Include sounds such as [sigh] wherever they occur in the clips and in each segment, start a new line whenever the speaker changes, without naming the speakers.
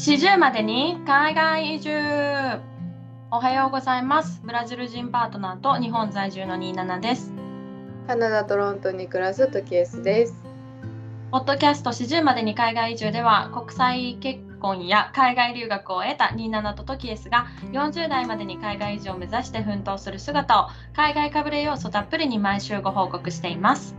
40までに海外移住。おはようございます。ブラジル人パートナーと日本在住の27です。
カナダ・トロントに暮らすトキエスです。
ポッドキャスト40までに海外移住では国際結婚や海外留学を得た27とトキエスが40代までに海外移住を目指して奮闘する姿を海外かぶれ要素たっぷりに毎週ご報告しています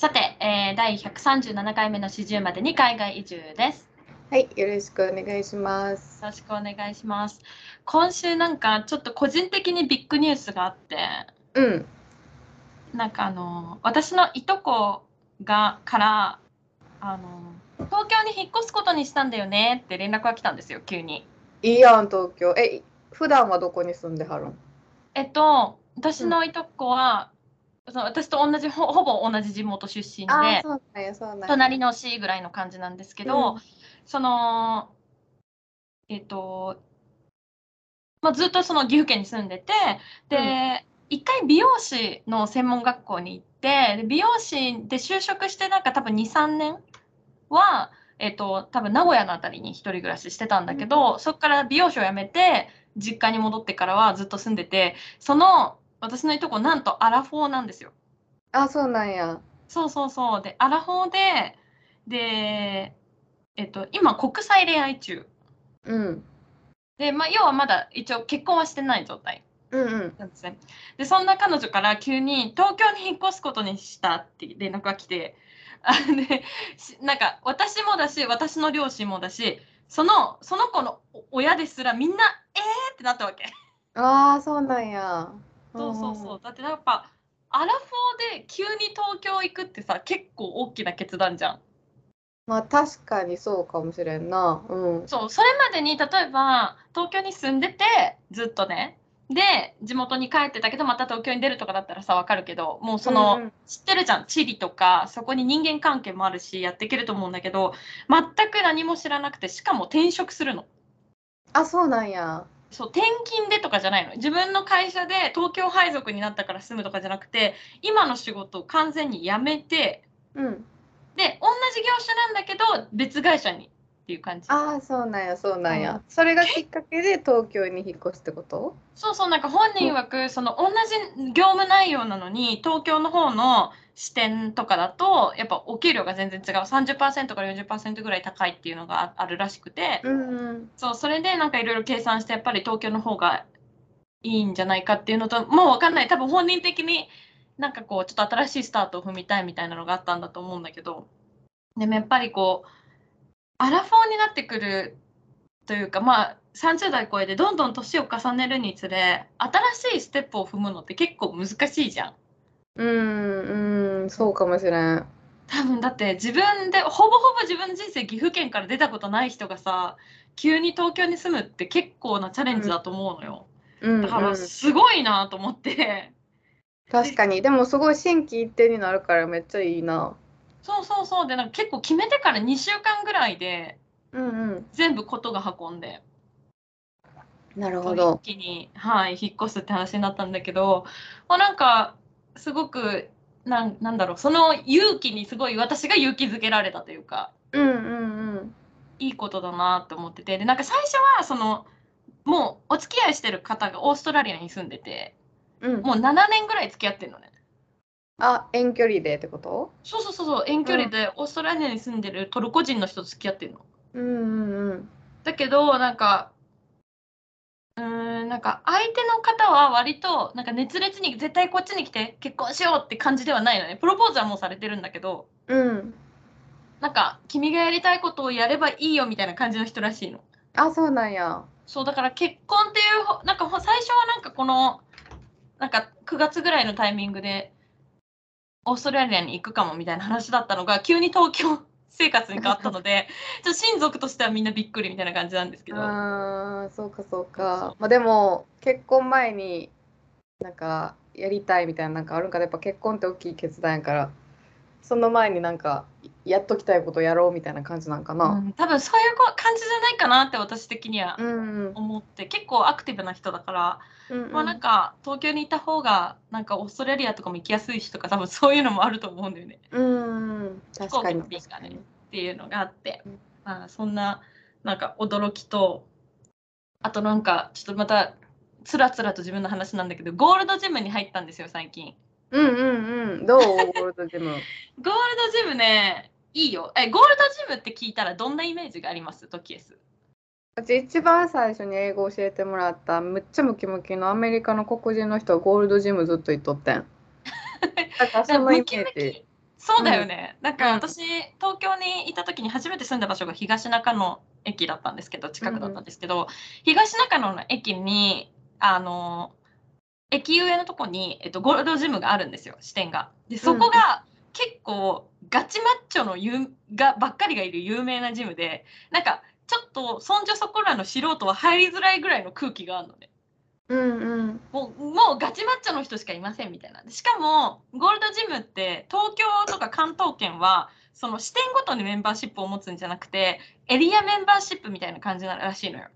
さて、えー第137回目の40までに海外移住です
はい、よろしくお願いします。
よろしくお願いします今週なんかちょっと個人的にビッグニュースがあって
うん、
なんかあの私のいとこがからあの東京に引っ越すことにしたんだよねって連絡が来たんですよ急に。
いいやん、東京。え、普段はどこに住んではるん？
えっと私のいとこは、その私と同じほほぼ同じ地元出身
あ
で。隣の市ぐらいの感じなんですけど、
うん。
そのえっと、まあ、ずっとその岐阜県に住んでてで、一回美容師の専門学校に行ってで美容師で就職してなんか多分23年は、えっと、多分名古屋のあたりに一人暮らししてたんだけど、そこから美容師を辞めて実家に戻ってからはずっと住んでてその私のいとこなんとアラフォーなんですよ。
あ、そうなんや。
そうそうそう。で、アラフォーで、で、えっと、今、国際恋愛中。
うん、
で、まあ、要はまだ一応結婚はしてない状態
うん、うん。
なんですね。で、そんな彼女から急に東京に引っ越すことにしたって連絡が来て、あでしなんか私もだし、私の両親もだし、そのその子の親ですらみんな、えーってなったわけ。
ああ、そうなんや。
そうそうそう。だってやっぱ、アラフォーで急に東京行くってさ、結構大きな決断じゃん。
まあ、確かにそうかもしれんな。うん。
そう、それまでに例えば東京に住んでてずっとね、で地元に帰ってたけどまた東京に出るとかだったらさわかるけど、もうその、
うんうん
知ってるじゃん、地理とかそこに人間関係もあるしやっていけると思うんだけど、全く何も知らなくてしかも転職するの。
あ、そうなんや。
そう転勤でとかじゃないの自分の会社で東京配属になったから住むとかじゃなくて今の仕事を完全に辞めて
うん。
で同じ業種なんだけど別会社にっていう感じ。
ああ、そうなんや、そうなんや
うん。
それがきっかけで東京に引っ越すってこと？
そうそうなんか本人曰くその同じ業務内容なのに東京の方の視点とかだとやっぱお給料が全然違う30%から40%ぐらい高いっていうのがああるらしくて、
うん、うん。
そうそれでなんかいろいろ計算してやっぱり東京の方がいいんじゃないかっていうのともう分かんない多分本人的になんかこうちょっと新しいスタートを踏みたいみたいなのがあったんだと思うんだけどでもやっぱりこうアラフォーになってくるというかまあ30代超えてどんどん年を重ねるにつれ新しいステップを踏むのって結構難しいじゃん。
うん、うん、そうかもしれん。
多分だって自分でほぼほぼ自分の人生岐阜県から出たことない人がさ急に東京に住むって結構なチャレンジだと思うのよ。
うん、
だから
うん。
すごいなと思って。
確かに。でも、すごい心機一転になるからめっちゃいいな。
そうそうそうでなんか結構決めてから2週間ぐらいで
うん、うん。
全部ことが運んで
なるほど。
一気に、はい、引っ越すって話になったんだけど、まあ、なんかすごくなんなんだろうその勇気にすごい私が勇気づけられたというか
うんうんうん。
いいことだなって思っててでなんか最初はそのもうお付き合いしてる方がオーストラリアに住んでて
うん、
もう7年ぐらい付き合ってるのね。
あ、遠距離でってこと？
そうそうそうそう遠距離でオーストラリアに住んでるトルコ人の人と付き合ってるの。
うんうんうん。
だけどなんかうーんなんか相手の方は割となんか熱烈に絶対こっちに来て結婚しようって感じではないのねプロポーズはもうされてるんだけど
うん。
なんか君がやりたいことをやればいいよみたいな感じの人らしいの
あ、そうなんや。
そうだから結婚っていうほなんかほ最初はなんかこのなんか9月ぐらいのタイミングでオーストラリアに行くかもみたいな話だったのが急に東京生活に変わったので [laughs] ちょっと親族としてはみんなびっくりみたいな感じなんですけど。
ああ、そうかそうか。まあでも、結婚前になんかやりたいみたいななんかあるんかなやっぱ結婚って大きい決断やから、その前になんかやっときたいことやろうみたいな感じなんか
う
な。
ん、多分そういうこ感じじゃないかなって私的には
うんうん。
思って、結構アクティブな人だから、
うんうん。
まあなんか東京にいた方がなんかオーストラリアとかも行きやすいしとか多分そういうのもあると思うんだよね。
うん確かに確かに。
っていうのがあって。
うん、
まあ、そんななんか驚きとあとなんかちょっとまたつらつらと自分の話なんだけどゴールドジムに入ったんですよ最近。
うんうんうん。どう？[laughs] ゴールドジム。
ゴールドジムねいいよ。えゴールドジムって聞いたらどんなイメージがあります？トキエス
うち一番最初に英語教えてもらったむっちゃムキムキのアメリカの黒人の人はゴールドジムずっと行っとってん。だからそのイメージ。
キそうだよね、なん。か
うん
私東京にいた時に初めて住んだ場所が東中野駅だったんですけど近くだったんですけど、東中野の駅にあの駅上のとこに、えっと、ゴールドジムがあるんですよ支店が。でそこが結構ガチマッチョのゆうがばっかりがいる有名なジムでなんかちょっとそんじょそこらの素人は入りづらいぐらいの空気があるのね。
うんうん
もうもうガチマッチョの人しかいませんみたいな。でしかもゴールドジムって東京とか関東圏はその支店ごとにメンバーシップを持つんじゃなくてエリアメンバーシップみたいな感じならしいのよ。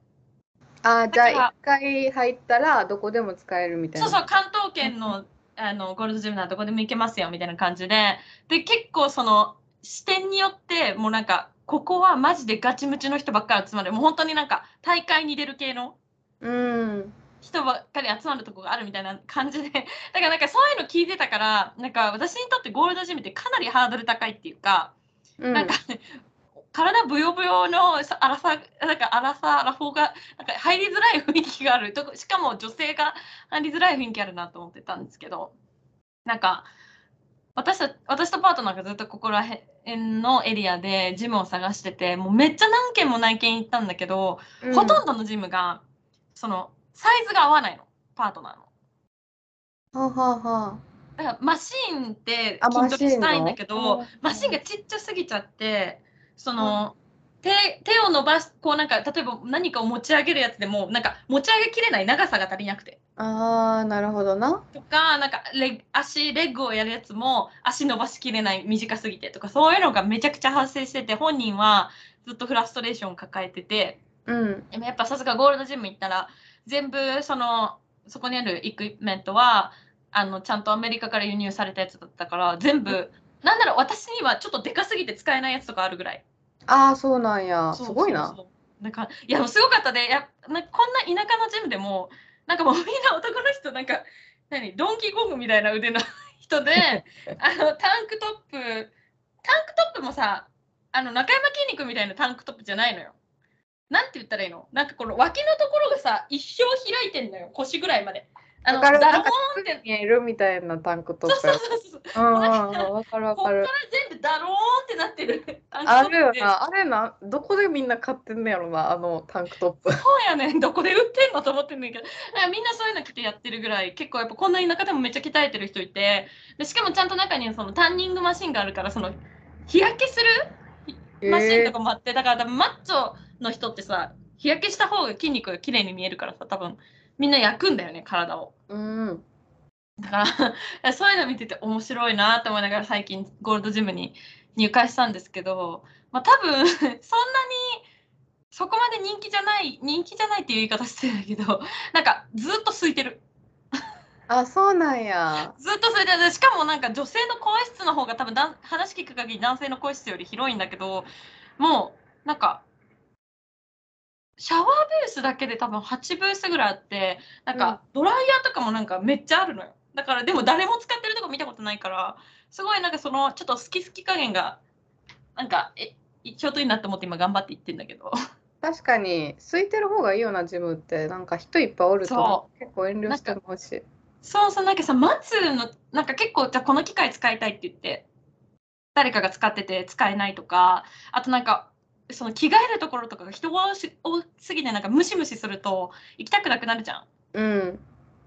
あーじゃ
だ
あ一回入ったらどこでも使えるみたいな
そうそう関東圏のあのゴールドジムならどこでも行けますよみたいな感じでで結構その支店によってもうなんかここはマジでガチムチの人ばっかり集まる。もう本当になんか大会に出る系の
うん。
人ばっかり集まるとこがあるみたいな感じで。[laughs] だからなんかそういうの聞いてたからなんか私にとってゴールドジムってかなりハードル高いっていうか、
うん。
なんか、ね、体ブヨブヨのさアラサなんかアラサアラフォーがなんか入りづらい雰囲気がある。とこしかも女性が入りづらい雰囲気あるなと思ってたんですけど。なんか私た私とパートナーがずっとここら辺のエリアでジムを探しててもうめっちゃ何軒も内見行ったんだけど、
うん。
ほとんどのジムがそのサイズが合わないの。パートナーの。
はあはあは
だからマシーンって
あ
筋トレしたいんだけど
の
マシーンがちっちゃすぎちゃってその、手手を伸ばしこうなんか例えば何かを持ち上げるやつでもなんか持ち上げきれない長さが足りなくて。
ああなるほどな。
とかなんかレ足レッグをやるやつも足伸ばしきれない短すぎて。とかそういうのがめちゃくちゃ発生してて本人はずっとフラストレーションを抱えてて。
うん。
でもやっぱさすがゴールドジム行ったら全部そのそこにあるエクイプメントはあのちゃんとアメリカから輸入されたやつだったから全部なんだろう私にはちょっとでかすぎて使えないやつとかあるぐらい
ああそうなんや。
そう
すごいな
そう。そうな。んかいやもうすごかったでやなこんな田舎のジムでもなんかもうみんな男の人なんか何？ドンキーコングみたいな腕の人で [laughs] あのタンクトップタンクトップもさあの中山筋肉みたいなタンクトップじゃないのよ。なんて言ったらいいの？なんかこの脇のところがさ一生開いてんのよ。腰ぐらいまで。あの
わかる
ダローン
なんか
って
見えるみたいなタンクトップ
そうそうそうそう。
うんわかるわ
から
かる
全部ダローンってなってる。
あるよな。あれなどこでみんな買ってんのやろなあのタンクトップ。
そうやねん、どこで売ってんのと思ってんねんけど、みんなそういうの着てやってるぐらい、結構やっぱこんな田舎でもめっちゃ鍛えてる人いて、でしかもちゃんと中にそのタンニングマシンがあるから、その日焼けする？マシンとかもあって、だから多分マッチョの人ってさ、日焼けした方が筋肉が綺麗に見えるからさ、多分みんな焼くんだよね、体を。
うん。
だから [laughs] そういうの見てて面白いなって思いながら最近ゴールドジムに入会したんですけど、まあ、多分 [laughs] そんなにそこまで人気じゃない人気じゃないっていう言い方してるけどなんかずっと空いてる。
あそうなんや。[laughs]
ずっと空いてる。しかもなんか女性の更衣室の方が多分だん話聞く限り男性の更衣室より広いんだけどもうなんかシャワーブースだけで多分8ブースぐらいあってなんかドライヤーとかもなんかめっちゃあるのよ。だからでも誰も使ってるとこ見たことないからすごいなんかそのちょっと好き好き加減がなんかえちょうどいいなって思って今頑張って言ってんだけど。
確かに空いてる方がいいよなジムってなんか人いっぱいおると
そ
結構遠慮して思うし。
そうそうなんかさ待つのなんか結構じゃあこの機械使いたいって言って誰かが使ってて使えないとかあとなんかその着替えるところとかが人が多すぎてなんかムシムシすると行きたくなくなるじゃん。
うん。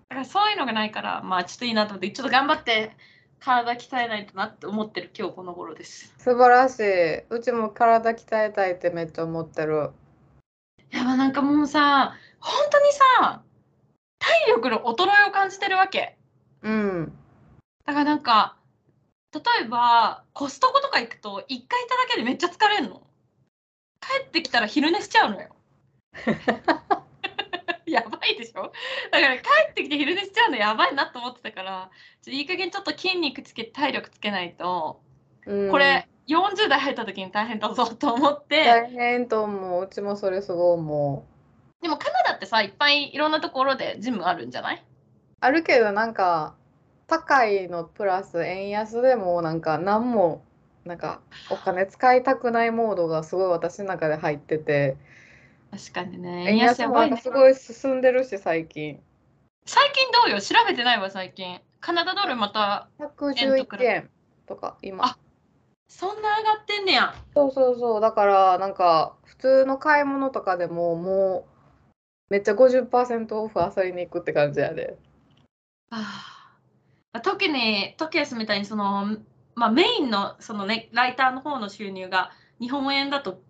だからそういうのがないからまあちょっといいなと思ってちょっと頑張って体鍛えないとなって思ってる今日この頃です。
素晴らしい。うちも体鍛えたいってめっちゃ思ってる。
いやまあなんかもうさ本当にさ体力の衰えを感じてるわけ。
うん。
だからなんか例えばコストコとか行くと1回行っただけでめっちゃ疲れるの帰ってきたら昼寝しちゃうのよ。[laughs] やばいでしょ？だから帰ってきて昼寝しちゃうのやばいなと思ってたからちょいい加減ちょっと筋肉つけて体力つけないと
うん。
これ40代入った時に大変だぞと思って。
大変と思う。うちもそれすごい思う。
でもカナダってさいっぱいいろんなところでジムあるんじゃない？
あるけどなんか高いのプラス円安でもなんか何もなんかお金使いたくないモードがすごい私の中で入ってて。
確かにね。
円安もなんかすごい進んでるし最近。
最近どうよ？調べてないわ最近。カナダドルまた
111円とか今。
あそんな上がってんねや。
そうそうそう。だからなんか普通の買い物とかでももうめっちゃ50%オフあさりに行くって感じやで。
ああ時にトケースみたいにその、まあ、メインのその、ね、ライターの方の収入が日本円だと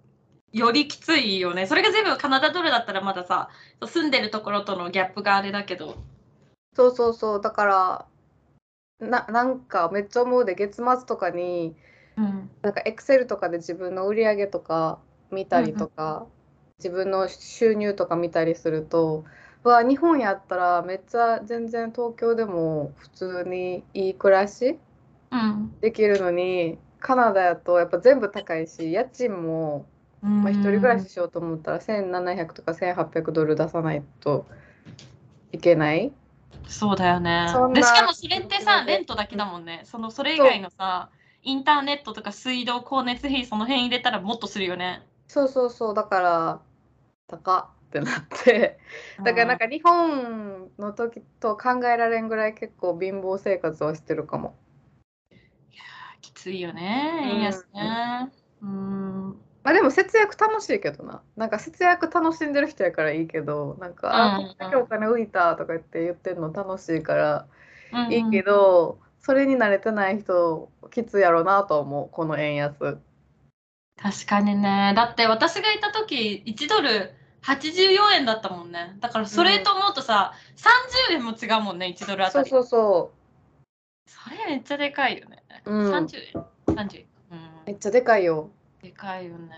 よりきついよね。それが全部カナダドルだったらまださ住んでるところとのギャップがあれだけど。
そうそうそう。だからななんかめっちゃ思うで月末とかに
うん。
なんかエクセルとかで自分の売り上げとか見たりとか、自分の収入とか見たりすると日本やったらめっちゃ全然東京でも普通にいい暮らし
うん
できるのにカナダやとやっぱ全部高いし家賃も、まあ、一人暮らししようと思ったら1700とか1800ドル出さないといけない。
そうだよね。でしかもそれってさレントだけだもんね。そのそれ以外のさインターネットとか水道光熱費その辺入れたらもっとするよね。
そうそうそう。だから高っってなって。だからなんか日本の時と考えられんぐらい結構貧乏生活はしてるかも。
きついよね円安ね。うん。
まあでも節約楽しいけどな。なんか節約楽しんでる人やからいいけど、なんか、あ、
うん。
こんだけお金浮いたとか言って言ってるの楽しいから
うん
いいけど、それに慣れてない人きついやろうなと思う、この円安。
確かにね。だって私がいた時1ドル84円だったもんね。だからそれと思うとさ、30円も違うもんね1ドルあたり。
そうそうそ
それめっちゃでかいよね、
う。うん。
30円30円うん
めっちゃでかいよ。
でかいよね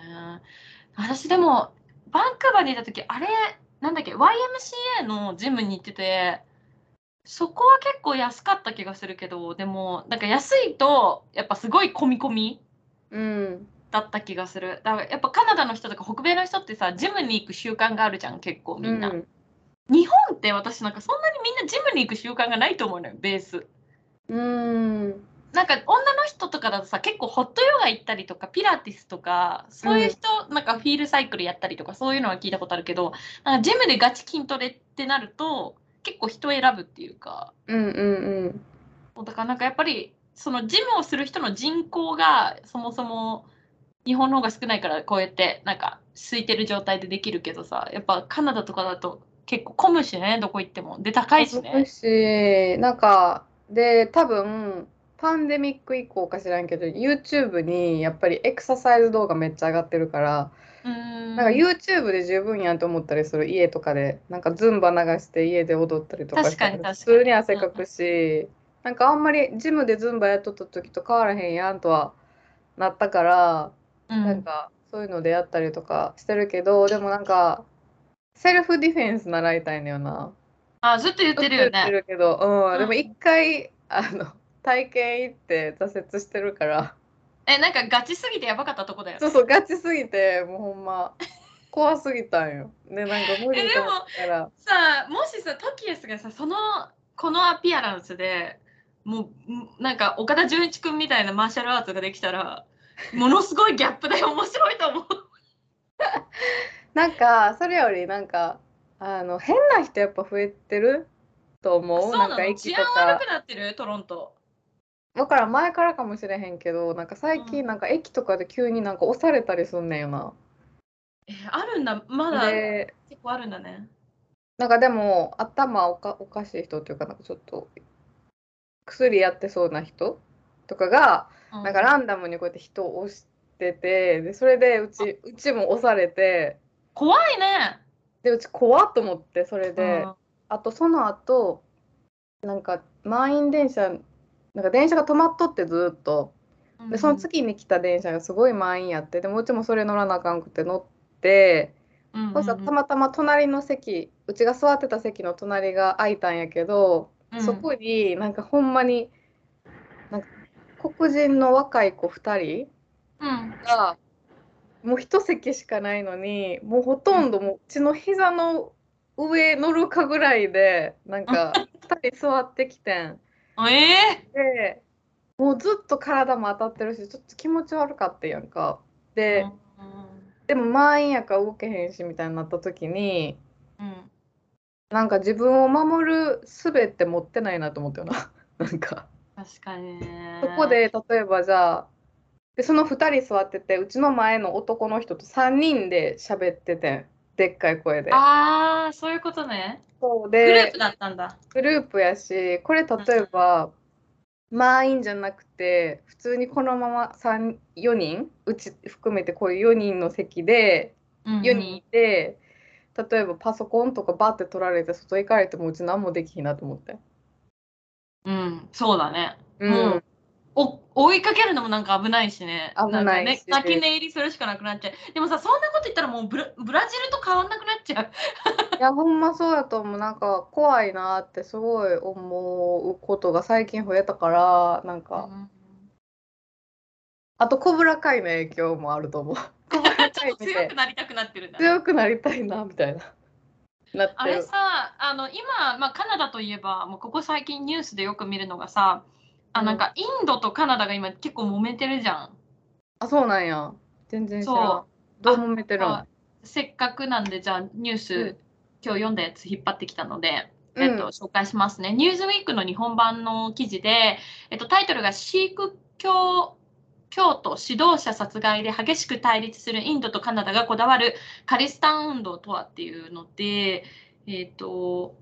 私でもバンクーバーにいた時あれなんだっけ YMCA のジムに行っててそこは結構安かった気がするけどでもなんか安いとやっぱすごい込み込み
うん。
だった気がするだからやっぱカナダの人とか北米の人ってさジムに行く習慣があるじゃん結構みんな、
うん
日本って私なんかそんなにみんなジムに行く習慣がないと思うのよベース
うん。
なんか女の人とかだとさ結構ホットヨガ行ったりとかピラティスとかそういう人、なんかフィールサイクルやったりとかそういうのは聞いたことあるけどなんかジムでガチ筋トレってなると結構人選ぶっていうか
うんうんうん。
だからなんかやっぱりそのジムをする人の人口がそもそも日本の方が少ないからこうやってなんか空いてる状態でできるけどさやっぱカナダとかだと結構混むしねどこ行ってもで高いしね。
し、なんか、で、多分、パンデミック以降か知らんけど、YouTube にやっぱりエクササイズ動画めっちゃ上がってるから、
ん。
なんか YouTube で十分やんと思ったりする、家とかで、なんかズンバ流して家で踊ったりとか
確かに
し
に。
普通に汗かくし、なんかあんまりジムでズンバやっとった時と変わらへんやんとはなったから、
うん。
なんかそういうのでやったりとかしてるけど、でもなんか、セルフディフェンス習いたいのよな。
あずっと言ってるよ
ずっと言って
ね。
るけど、うん、
うん。
でも一回あの体験行って挫折してるから、
えなんかガチすぎてやばかったとこだよね。
そうそうガチすぎてもうほんま怖すぎたんよ。でなんか無理と思ったら、
さあもしさトキエスがさそのこのアピアランスでもうんなんか岡田准一君みたいなマーシャルアーツができたらものすごいギャップで [laughs] 面白いと思う。
なんかそれよりなんかあの変な人やっぱ増えてると思う？
そうなんの治安悪くなってる？トロント。
だからん前からかもしれへんけど、なんか最
うん。
近なんか駅とかで急になんか押されたりすんねんよな。
えあるんだ。まだ
で
結構あるんだね。
なんかでも頭おかおかしい人っていうかなんかちょっと薬やってそうな人とかが
う
なんかランダムにこうやって人を押しててでそれでうちうちも押されて。
怖いね。
でうち怖っと思ってそれで。
うん。
あとその後なんか満員電車なんか電車が止まっとってずっとでその次に来た電車がすごい満員やってでもうちもそれ乗らなあかんくて乗って。
うんうんうん
そしたらたまたま隣の席うちが座ってた席の隣が空いたんやけど、
うん
そこになんかほんまになんか黒人の若い子2人
うん。
がもう一席しかないのにもうほとんどもううちの膝の上乗るかぐらいでなんか [laughs] 2人座ってきてん。
ええ
でもうずっと体も当たってるしちょっと気持ち悪かったやんか。で、でも満員やから動けへんしみたいになった時に
うん。
なんか自分を守る術って持ってないなと思ったよな。[laughs] なんか
確かにね。
そこで例えばじゃあでその2人座っててうちの前の男の人と3人で喋っててでっかい声で。
ああ、そういうことね。
そう
グルー
で
プだったんだ。
グループやしこれ例えば満員じゃなくて普通にこのまま4人うち含めてこういう4人の席で
うん
4人いて、例えばパソコンとかバッて取られて外行かれてもうち何もできひんなと思って。
うん、そうだね。
うん
もうお追いかけるのもなんか危ないしね。
危ない
ね、泣き寝入りするしかなくなっちゃう。でもさ、そんなこと言ったらもうブラブラジルと変わんなくなっちゃう。
いやほんまそうやと思うなんか怖いなってすごい思うことが最近増えたからなんか、あとコブラ会の影響もあると思う [laughs] コブラ
ちょっと
会
強くなりたくなってるんだね。
強くなりたいなみたいななって
あれ
る
さ、あの今、まあ、カナダといえば、もうここ最近ニュースでよく見るのがさ、あ
うん
なん。かインドとカナダが今結構揉めてるじゃん。
あそうなんや。全然知らん。
そう。
どう揉めてるん？
あせっかくなんで、じゃあニュース、
うん。
今日読んだやつ引っ張ってきたので、
うん。
えっと、紹介しますね。ニューズウィークの日本版の記事で、えっと、タイトルがシーク教教徒指導者殺害で激しく対立するインドとカナダがこだわるカリスタン運動とはっていうので、えっと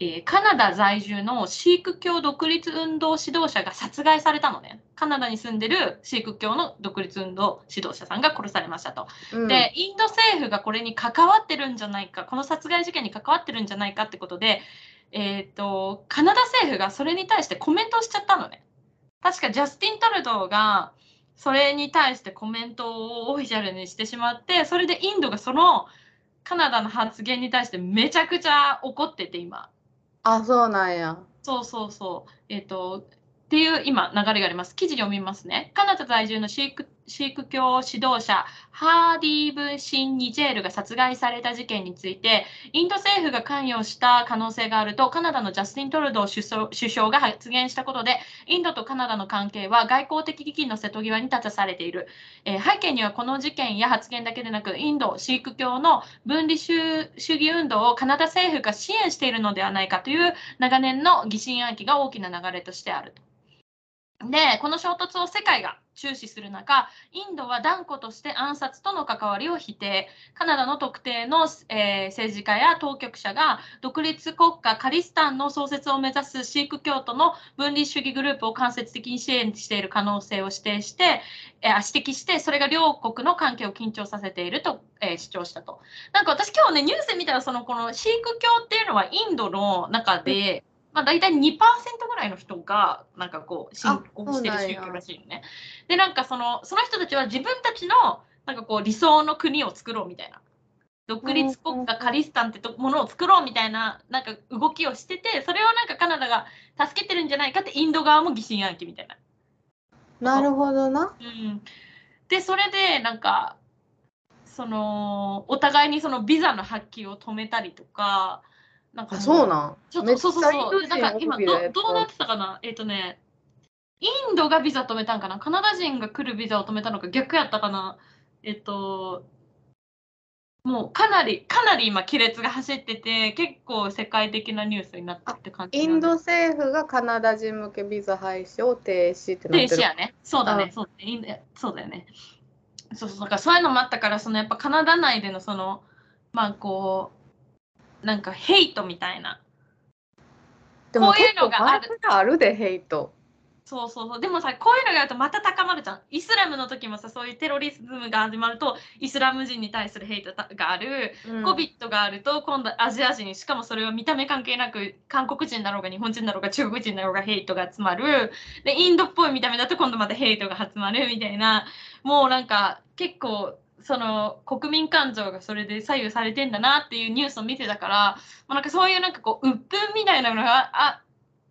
えーカナダ在住のシーク教独立運動指導者が殺害されたのね。カナダに住んでるシーク教の独立運動指導者さんが殺されましたと。
うん
で、インド政府がこれに関わってるんじゃないか、この殺害事件に関わってるんじゃないかってことで、えっ、と、カナダ政府がそれに対してコメントをしちゃったのね。確かジャスティン・トルドーがそれに対してコメントをオフィシャルにしてしまって、それでインドがそのカナダの発言に対してめちゃくちゃ怒ってて、今。
あそうなんや
そうそうそう。えっ、と、っていう今流れがあります。記事読みますね。カナダ在住のシークシーク教指導者ハーディーブ・シン・ニジェールが殺害された事件について、インド政府が関与した可能性があると、カナダのジャスティン・トルドー首相が発言したことで、インドとカナダの関係は外交的危機の瀬戸際に立たされている。えー背景にはこの事件や発言だけでなく、インド、シーク教の分離主義運動をカナダ政府が支援しているのではないかという長年の疑心暗鬼が大きな流れとしてあると。で、この衝突を世界が注視する中、インドは断固として暗殺との関わりを否定。カナダの特定の、えー政治家や当局者が独立国家カリスタンの創設を目指すシーク教徒の分離主義グループを間接的に支援している可能性を指定して、えー指摘して、それが両国の関係を緊張させていると、えー主張したと。なんか私今日ね、ニュースで見たら、そのこのシーク教っていうのはインドの中で、まあ、大体2%ぐらいの人がなんかこう信仰してる宗教らしいよね。でなんかそのその人たちは自分たちのなんかこう理想の国を作ろうみたいな独立国家カリスタンってとものを作ろうみたいななんか動きをしててそれをなんかカナダが助けてるんじゃないかってインド側も疑心暗鬼みたいな。
なるほどな
うん、でそれでなんかそのお互いにそのビザの発給を止めたりとかなんか
そうなん
ちょっとそうそうそう。でなんか今どどうなってたかな？えっ、とね、インドがビザ止めたんかな？カナダ人が来るビザを止めたのか逆やったかな？えっ、と、もうかなり、かなり今亀裂が走ってて、結構世界的なニュースになってるって感じ
イン。ド政府がカナダ人向けビザ廃止を停止ってなってる
停止やね。そうだ
あ
ね。そうだねインドそうだよね。そうそう。そういうのもあったから、そのやっぱカナダ内でのその、まあこう、なんかヘイトみたいな。
でも
こういうのがある
あるでヘイト
そうそうそう。でもさ、こういうのがあるとまた高まるじゃん。イスラムの時もさ、そういうテロリズムが始まると、イスラム人に対するヘイトがある。コビットがあると、今度アジア人、しかもそれは見た目関係なく、韓国人だろうが日本人だろうが中国人だろうがヘイトが集まる。で、インドっぽい見た目だと今度またヘイトが集まるみたいな、もうなんか結構、その国民感情がそれで左右されてんだなっていうニュースを見てたから、もうなんかそういうなんかこう、鬱憤みたいなのがあ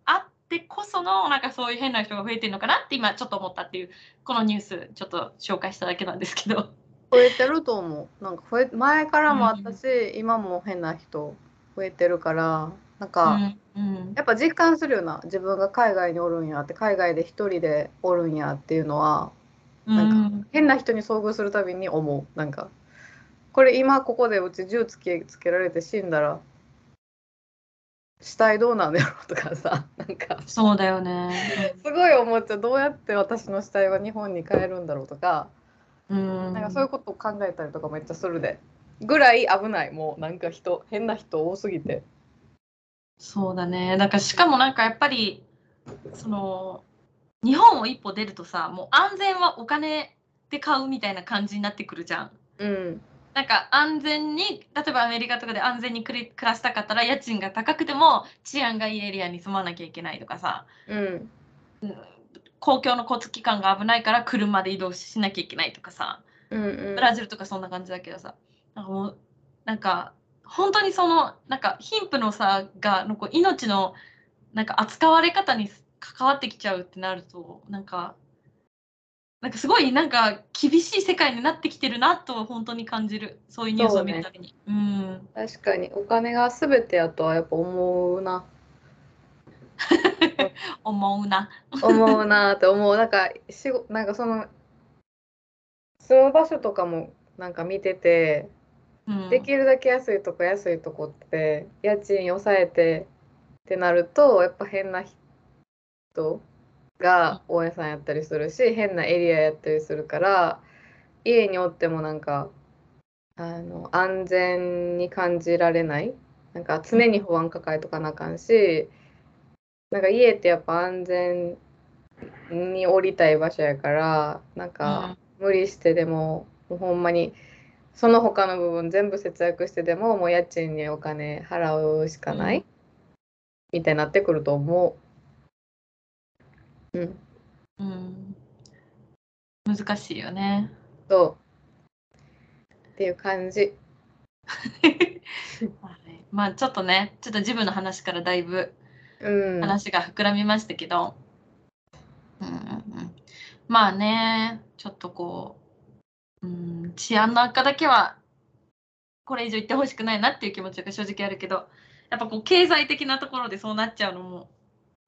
あって、こそのなんかそういう変な人が増えてるのかなって今ちょっと思ったっていうこのニュースちょっと紹介しただけなんですけど。
増えてると思う。なんか増え前からもあったし、今も変な人増えてるから、なんか、
うんうん
やっぱ実感するよな。自分が海外におるんやって、海外で一人でおるんやっていうのは、なんか
うん
変な人に遭遇するたびに思う。なんか、これ今ここでうち銃つけつけられて死んだら、死体どうなんだろうとかさ、[laughs] なんか、
そうだよね。
すごい思っちゃう。どうやって私の死体は日本に帰るんだろうとか、
うん
なんかそういうことを考えたりとかめっちゃするで。ぐらい危ない。もうなんか人、変な人多すぎて。
そうだね。なんかしかもなんかやっぱりその日本を一歩出るとさ、もう安全はお金で買うみたいな感じになってくるじゃん。
うん。
なんか安全に例えばアメリカとかで安全に暮らしたかったら家賃が高くても治安がいいエリアに住まなきゃいけないとかさ
うん。
公共の交通機関が危ないから車で移動しなきゃいけないとかさ
うんうん
ブラジルとかそんな感じだけどさなんかもうなんか本当にそのなんか貧富の差がのこう命のなんか扱われ方に関わってきちゃうってなるとなんかなんかすごいなんか厳しい世界になってきてるなと本当に感じるそういうニュースを見るたびに。うん
確かにお金が全てやとはやっぱ思うな。[laughs]
思うな。
思うなって思う。なんかしごなんかその住む場所とかもなんか見てて、
うん、
できるだけ安いとこ安いとこって家賃抑えてってなるとやっぱ変な人が大家さんやったりするし変なエリアやったりするから家におってもなんかあの安全に感じられないなんか常に不安抱えとかなあかんしなんか家ってやっぱ安全に降りたい場所やからなんか無理してでももうほんまにその他の部分全部節約してでももう家賃にお金払うしかない、
うん
みたいになってくると思う。うん、
うん、難しいよね。
そう。っていう感じ。[laughs]
はいまあちょっとねちょっとジムの話からだいぶ
うん。
話が膨らみましたけど、うんうんうん、まあねちょっとこう、うん、治安の悪化だけはこれ以上言ってほしくないなっていう気持ちが正直あるけどやっぱこう経済的なところでそうなっちゃうのも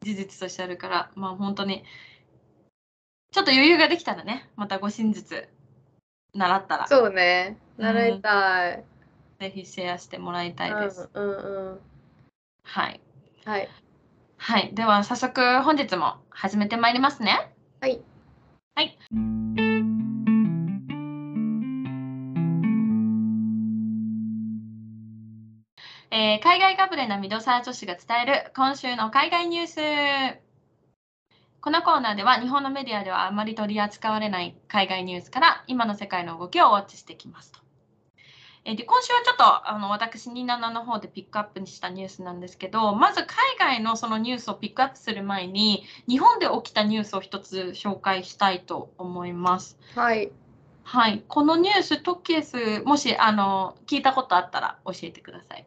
事実としてあるからまあ本当にちょっと余裕ができたらねまた護身術習ったら
そうね。習いたい。
ぜひシェアしてもらいたいです。
うんうんうん。
はい、
はい。
はい、では早速本日も始めてまいりますね。
はい。
はい。えー海外かぶれなミドサー女子が伝える今週の海外ニュース。このコーナーでは日本のメディアではあまり取り扱われない海外ニュースから今の世界の動きをウォッチしていきますと。えーで今週はちょっとあの私27の方でピックアップにしたニュースなんですけどまず海外のそのニュースをピックアップする前に日本で起きたニュースを一つ紹介したいと思います。
はい。
はい、このニュース、トッケース、もしあの聞いたことあったら教えてください。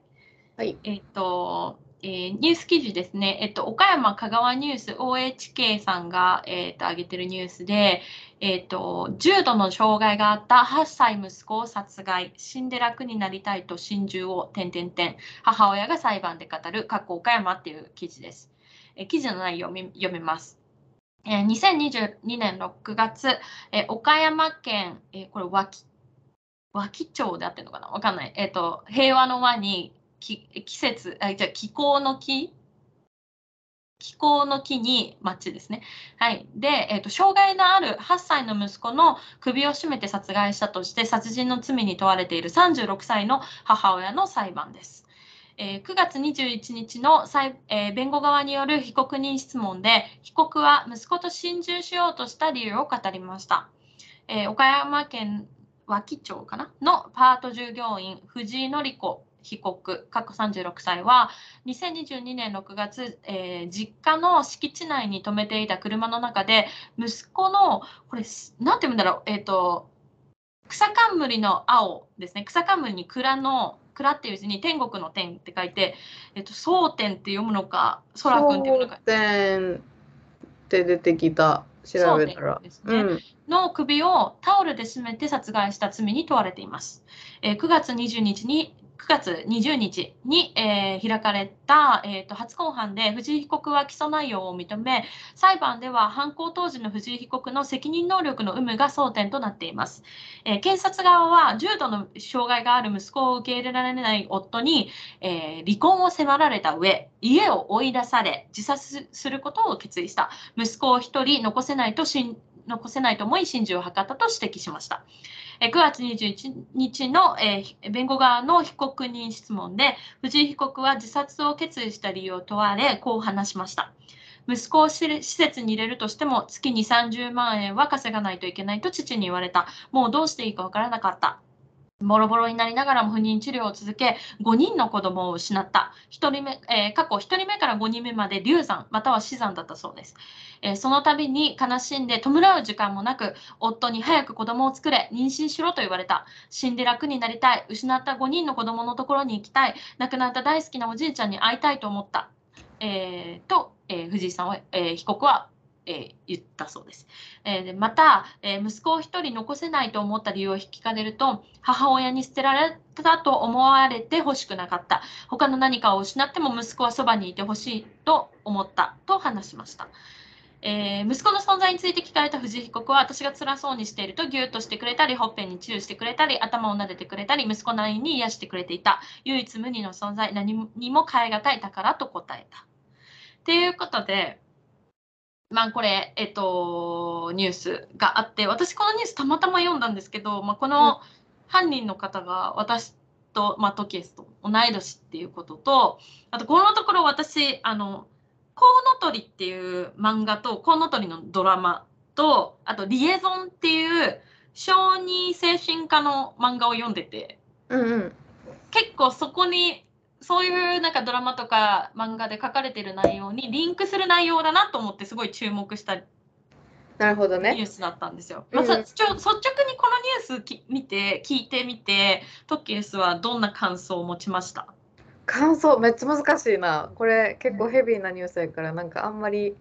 はい。
えっと、えーニュース記事ですね、えっと、岡山香川ニュース OHK さんが、えっと上げてるニュースで、えっと、重度の障害があった8歳息子を殺害、死んで楽になりたいと心中を点々点母親が裁判で語る、過去岡山っていう記事です。えー記事の内容を読みます。え2022年6月、え岡山県、えこれ脇、脇町であってるのかな？わかんない。えっ、と、平和の和に、き季節、あ、じゃあ気候の木？気候の木に町ですね。はい。で、えっ、と、障害のある8歳の息子の首を絞めて殺害したとして、殺人の罪に問われている36歳の母親の裁判です。えー9月21日の裁、えー弁護側による被告人質問で、被告は息子と心中しようとした理由を語りました。え岡山県脇町かな？のパート従業員藤井紀子被告、過去36歳は2022年6月、えー実家の敷地内に止めていた車の中で息子のこれすなんて言うんだろうえっ、と草冠の青ですね草冠に蔵の蔵っていう字に天国の天って書いて、えっと、蒼天って読むのか、空くんって読むのか。
天って出てきた。調べたら。
ですね、うん、の首をタオルで締めて殺害した罪に問われています。えー、9月20日に9月20日に、えー、開かれた、えーと、初公判で藤井被告は起訴内容を認め、裁判では犯行当時の藤井被告の責任能力の有無が争点となっています。えー、検察側は重度の障害がある息子を受け入れられない夫に、えー、離婚を迫られた上、家を追い出され、自殺することを決意した。息子を1人残せないと残せないと思い、心中を図ったと指摘しました。9月21日の弁護側の被告人質問で、藤井被告は自殺を決意した理由を問われ、こう話しました。息子を施設に入れるとしても月に30万円は稼がないといけないと父に言われた。もうどうしていいかわからなかった。ボロボロになりながらも不妊治療を続け、5人の子供を失った。1人目えー、過去1人目から5人目まで流産、または死産だったそうです。えー、その度に悲しんで弔う時間もなく、夫に早く子供を作れ、妊娠しろと言われた。死んで楽になりたい。失った5人の子供のところに行きたい。亡くなった大好きなおじいちゃんに会いたいと思った。えー、と、え藤井さんは、え被告はえー、言ったそうです。えー、でまた、えー、息子を1人残せないと思った理由を聞かれると、母親に捨てられたと思われてほしくなかった。他の何かを失っても息子はそばにいてほしいと思ったと話しました。えー、息子の存在について聞かれた藤井被告は私が辛そうにしているとギュッとしてくれたりほっぺにチューしてくれたり頭を撫でてくれたり息子なりに癒してくれていた唯一無二の存在何にも代え難い宝と答えた。ということでまあこれ、えっと、ニュースがあって、私このニュースたまたま読んだんですけど、まあ、この犯人の方が私と、まあ、トキエスと同い年っていうことと、あとこのところ私、あの、コウノトリっていう漫画と、コウノトリのドラマと、あとリエゾンっていう小児精神科の漫画を読んでて、
うんうん、
結構そこにそういうなんかドラマとか漫画で書かれてる内容にリンクする内容だなと思ってすごい注目した
なるほどね。
ニュースだったんですよ。まあ、うん、ちょ率直にこのニュースき見て聞いてみてトッキースはどんな感想を持ちました？
感想めっちゃ難しいな。これ結構ヘビーなニュースやからなんかあんまり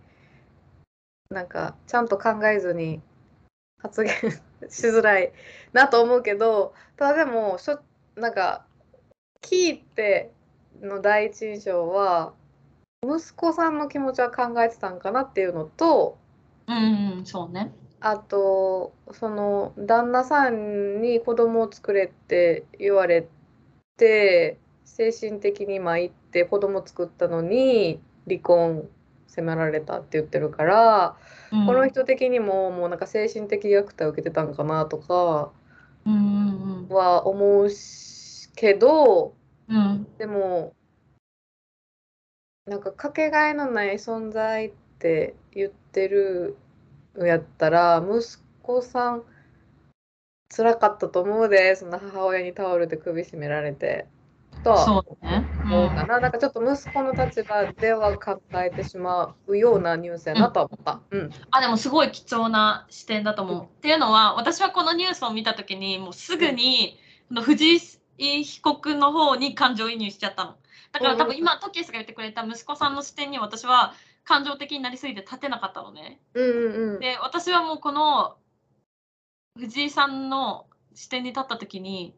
なんかちゃんと考えずに発言 [laughs] しづらいなと思うけどただでもしょなんか聞いての第一印象は息子さんの気持ちは考えてたんかなっていうのと、
うん、そうね。
あとその旦那さんに子供を作れって言われて精神的に参って子供作ったのに離婚迫られたって言ってるから、うん、この人的にももうなんか精神的虐待を受けてたんかなとかは思うけど、
うん、
でもなんかかけがえのない存在って言ってるやったら息子さん辛かったと思うでその母親にタオルで首絞められて。
とそうね、
思うかな、うん、なんかちょっと息子の立場では考えてしまうようなニュースやなと思った、うん、うん、
あでもすごい貴重な視点だと思う、うん、っていうのは私はこのニュースを見た時にもうすぐに、藤井被告の方に感情移入しちゃったの。だから多分今トキエスが言ってくれた息子さんの視点に私は感情的になりすぎて立てなかったのね。
うんうんうん、
で私はもうこの藤井さんの視点に立った時に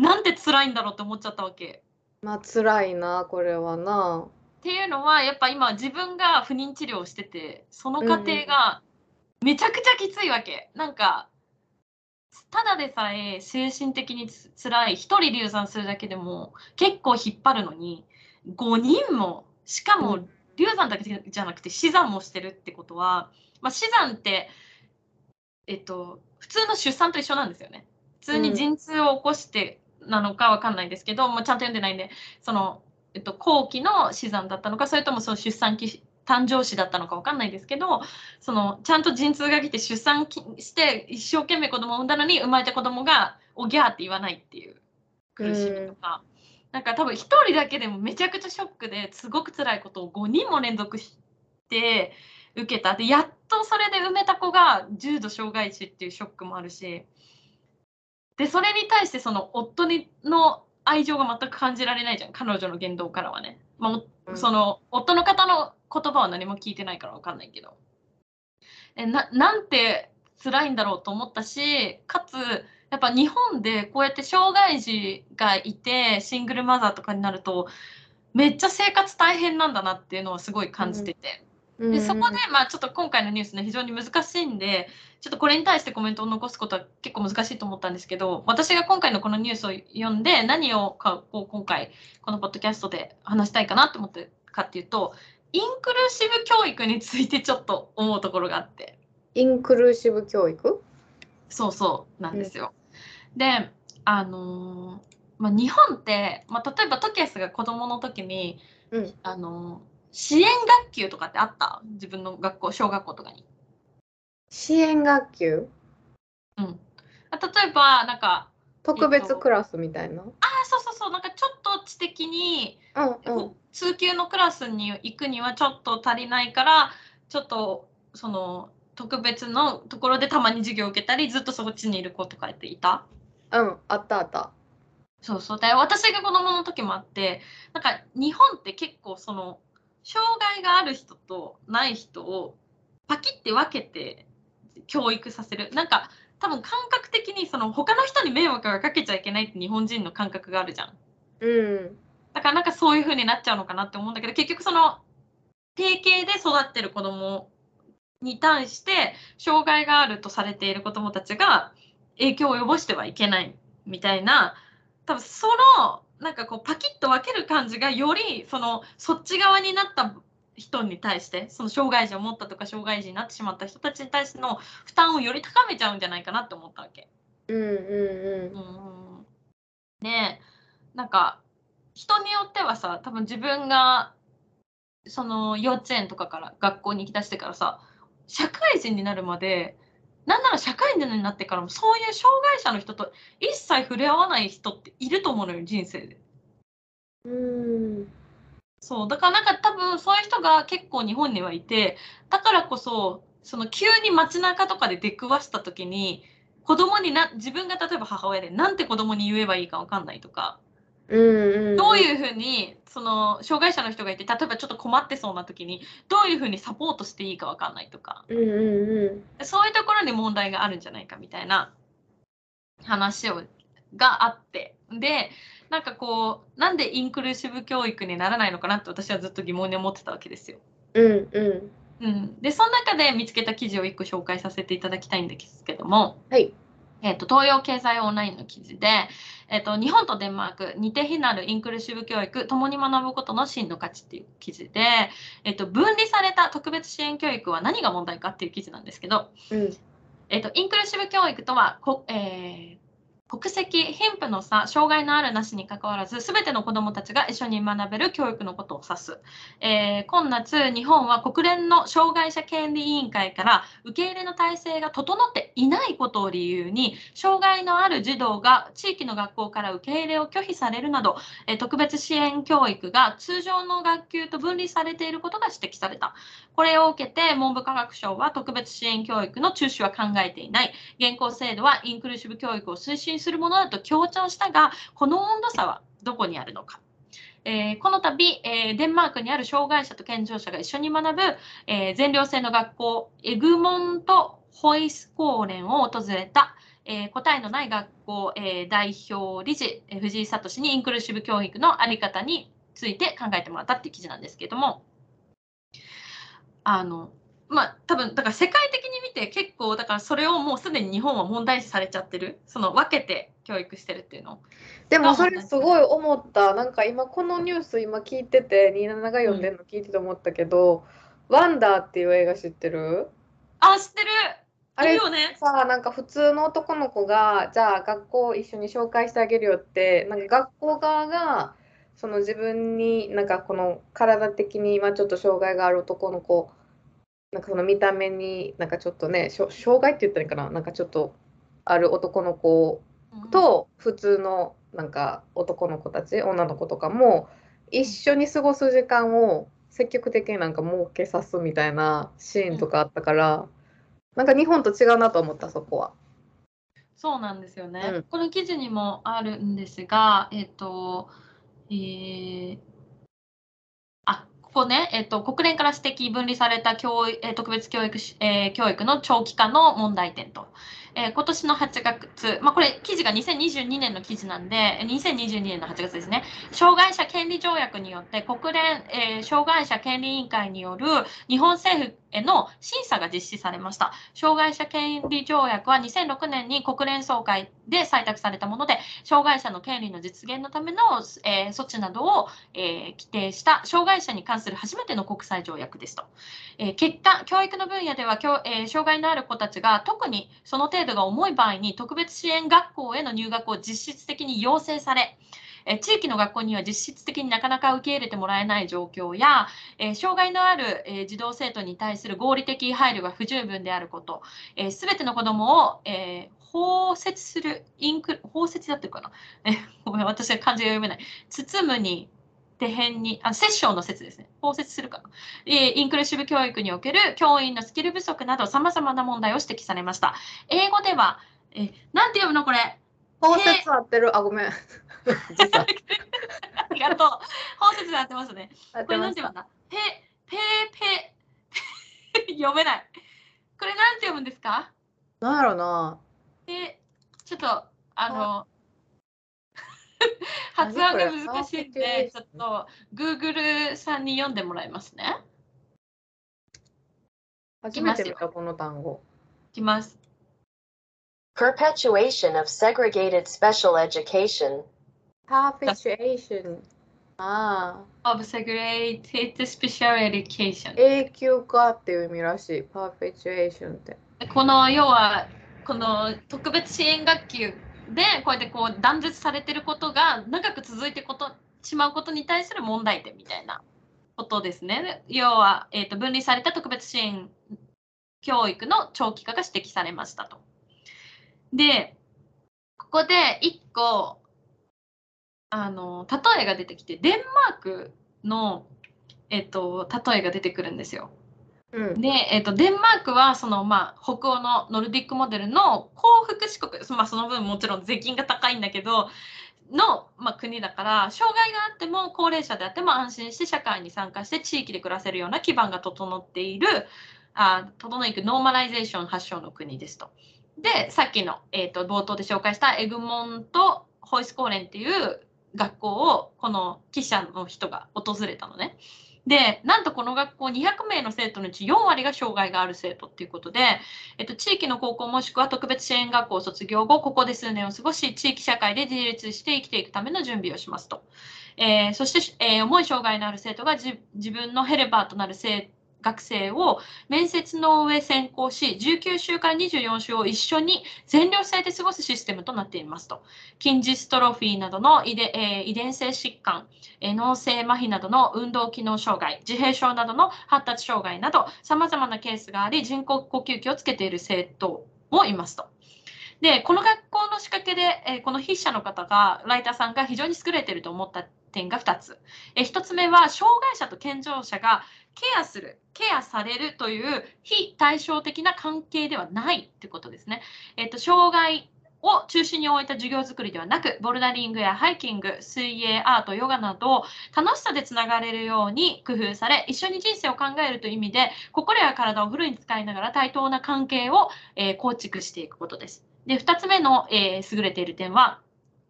なんて辛いんだろうって思っちゃったわけ。
まあ辛いなこれはな。
っていうのはやっぱ今自分が不妊治療をしててその過程がめちゃくちゃきついわけ。なんかただでさえ精神的につ辛い1人流産するだけでも結構引っ張るのに5人もしかも流産だけじゃなくて死産もしてるってことは、まあ、死産ってえっと普通の出産と一緒なんですよね。普通に陣痛を起こしてなのかわかんないですけど、もう、ちゃんと読んでないんでその、えっと、後期の死産だったのかそれともその出産期誕生死だったのか分かんないですけどそのちゃんと陣痛が来て出産して一生懸命子供を産んだのに生まれた子供がおぎゃーって言わないっていう苦しみとか、ん、なんか多分1人だけでもめちゃくちゃショックですごく辛いことを5人も連続して受けた。でやっとそれで産めた子が重度障害児っていうショックもあるしでそれに対してその夫にの愛情が全く感じられないじゃん。彼女の言動からはね、まあ
うん。
その夫の方の言葉は何も聞いてないから分かんないけど。えななんて辛いんだろうと思ったしかつやっぱ日本でこうやって障害児がいてシングルマザーとかになるとめっちゃ生活大変なんだなっていうのはすごい感じてて、でそこでまあちょっと今回のニュースね非常に難しいんでちょっとこれに対してコメントを残すことは結構難しいと思ったんですけど私が今回のこのニュースを読んで何をかこう今回このポッドキャストで話したいかなと思ってかっていうとインクルーシブ教育についてちょっと思うところがあって。
インクルーシブ教育？
そうそうなんですよ。であのーまあ、日本って、まあ、例えばトキエスが子供の時に、
うん。
あのー支援学級とかってあった？自分の学校小学校とかに。
支援学級？
うん、あ例えばなんか
特別クラスみたいな、
あそうそうそう。なんかちょっと知的に、
うんうん。
通級のクラスに行くにはちょっと足りないからちょっとその特別のところでたまに授業を受けたりずっとそっちにいる子とかっていた？
うんあったあった。
そうそう。で私が子供の時もあってなんか日本って結構その障害がある人とない人をパキって分けて教育させる。なんか多分感覚的にその他の人に迷惑がかけちゃいけないって日本人の感覚があるじゃん。
うん。
だからなんかそういう風になっちゃうのかなって思うんだけど結局その定型で育ってる子供に対して障害があるとされている子供たちが影響を及ぼしてはいけないみたいな。多分そのなんかこうパキッと分ける感じがよりそのそっち側になった人に対してその障害児を持ったとか障害児になってしまった人たちに対しての負担をより高めちゃうんじゃないかなって思ったわけ。
うんうんうん。
うんねえ。なんか人によってはさ多分自分がその幼稚園とかから学校に行きだしてからさ社会人になるまでなんなら社会人になってからもそういう障害者の人と一切触れ合わない人っていると思うのよ人生で。
うん。
そう。だからなんか多分そういう人が結構日本にはいてだからこそその急に街中とかで出くわした時に子供にな自分が例えば母親でなんて子供に言えばいいか分かんないとか
うんうん。
どういうふうにその障害者の人がいて例えばちょっと困ってそうな時にどういうふうにサポートしていいか分かんないとか。
うんうんうん。
そういうところに問題があるんじゃないかみたいな。話をがあって。でなんかこうなんでインクルーシブ教育にならないのかなって私はずっと疑問に思ってたわけですよ。
うんうん。
うん、でその中で見つけた記事を1個紹介させていただきたいんですけども、
はい。
えっと東洋経済オンラインの記事で、えっと日本とデンマーク似て非なるインクルーシブ教育共に学ぶことの真の価値っていう記事で、えっと分離された特別支援教育は何が問題かっていう記事なんですけど、
うん。
えっとインクルーシブ教育とはこ、えー国籍、貧富の差、障害のあるなしにかかわらず、すべての子どもたちが一緒に学べる教育のことを指す。えー今夏、日本は国連の障害者権利委員会から受け入れの体制が整っていないことを理由に、障害のある児童が地域の学校から受け入れを拒否されるなど、えー特別支援教育が通常の学級と分離されていることが指摘された。これを受けて文部科学省は特別支援教育の中止は考えていない。現行制度はインクルーシブ教育を推進するものだと強調したが、この温度差はどこにあるのか。えーこの度、えーデンマークにある障害者と健常者が一緒に学ぶ、えー全寮制の学校、エグモント・ホイスコーレンを訪れた、え答えのない学校、え代表理事、え藤井聡にインクルーシブ教育のあり方について考えてもらったって記事なんですけれども、あの、まあ、多分だから世界的に見て結構だからそれをもうすでに日本は問題視されちゃってる。その分けて教育してるっていうの。
でもそれすごい思った。なんか今このニュース今聞いてて27が読んでるの聞いてて思ったけど「ワンダー」っていう映画知ってる？
あ知ってる。
あれ
よね。
さあなんか普通の男の子がじゃあ学校一緒に紹介してあげるよってなんか学校側がその自分になんかこの体的に今ちょっと障害がある男の子なんかその見た目になんかちょっとね障害って言ったらいいかななんかちょっとある男の子と普通のなんか男の子たち女の子とかも一緒に過ごす時間を積極的になんか設けさすみたいなシーンとかあったから、なんか日本と違うなと思ったそこは。
そうなんですよね。
うん
この記事にもあるんですが、えっ、と、えーあ、ここね、えっ、と、国連から指摘分離された教育、え特別教育、えー教育の長期化の問題点と。えー今年の8月、まあ、これ、記事が2022年の記事なんで、2022年の8月ですね。障害者権利条約によって国連、えー障害者権利委員会による日本政府への審査が実施されました。障害者権利条約は2006年に国連総会で採択されたもので、障害者の権利の実現のための、えー措置などを、えー規定した障害者に関する初めての国際条約ですと。えー結果、教育の分野では、え障害のある子たちが特にその程度が重い場合に特別支援学校への入学を実質的に要請され、え地域の学校には実質的になかなか受け入れてもらえない状況や、え障害のある、え児童生徒に対する合理的配慮が不十分であること、す、べ、ての子どもを、え包摂する、インク包摂だってるかな、[laughs] えごめん、私は漢字が読めない。包むに、手辺に、あ、摂政の説ですね。包摂するか、えインクルーシブ教育における教員のスキル不足など、さまざまな問題を指摘されました。英語では、えなんて読むのこれ？
包摂合ってる？あごめん [laughs]
ありがとう。包摂で合ってますね。これなんて読むんだ？ペ、ペ、ペ、[laughs] 読めない。これなんて読むんですか？
なんやろな
ペ、ちょっと、あの、
何 [laughs]
発音が難しいんで、ちょっと、Google さんに読んでもらいますね。
初めて見たこの単語
いきます。
Perpetuation of segregated special education.
パーフェチュエーションああ
of segregated special education。
永久化っていう意味らしいパーフェチュエーションって
この要はこの特別支援学級でこうやってこう断絶されてることが長く続いてことしまうことに対する問題点みたいなことですね。要は、えー、と分離された特別支援教育の長期化が指摘されましたと。で、ここで1個あの例えが出てきてデンマークの、えっと例えが出てくるんですよ。
うん
で、えっとデンマークはその、まあ、北欧のノルディックモデルの幸福四国、まあ、その分もちろん税金が高いんだけどの、まあ、国だから障害があっても高齢者であっても安心して社会に参加して地域で暮らせるような基盤が整っているあ整いくノーマライゼーション発祥の国ですと。でさっきの、えっと冒頭で紹介したエグモント・ホイスコーレンっていう学校をこの記者の人が訪れたのね。で、なんとこの学校200名の生徒のうち4割が障害がある生徒っていうことで、えっと、地域の高校もしくは特別支援学校を卒業後、ここで数年を過ごし、地域社会で自立して生きていくための準備をしますと。えーそして、えー重い障害のある生徒が自分のヘルパーとなる生徒学生を面接の上選考し、19週から24週を一緒に全寮制で過ごすシステムとなっていますと。筋ジストロフィーなどの遺伝,、えー遺伝性疾患、えー脳性麻痺などの運動機能障害、自閉症などの発達障害など、さまざまなケースがあり、人工呼吸器をつけている生徒もいますと。で、この学校の仕掛けで、えーこの筆者の方が、ライターさんが非常に優れていると思った点が2つ。え1つ目は、障害者と健常者がケアする、ケアされるという非対照的な関係ではないということですね。えっと障害を中心に置いた授業作りではなく、ボルダリングやハイキング、水泳、アート、ヨガなど、楽しさでつながれるように工夫され、一緒に人生を考えるという意味で、心や体をフルに使いながら対等な関係を、えー構築していくことです。で、2つ目の、えー優れている点は、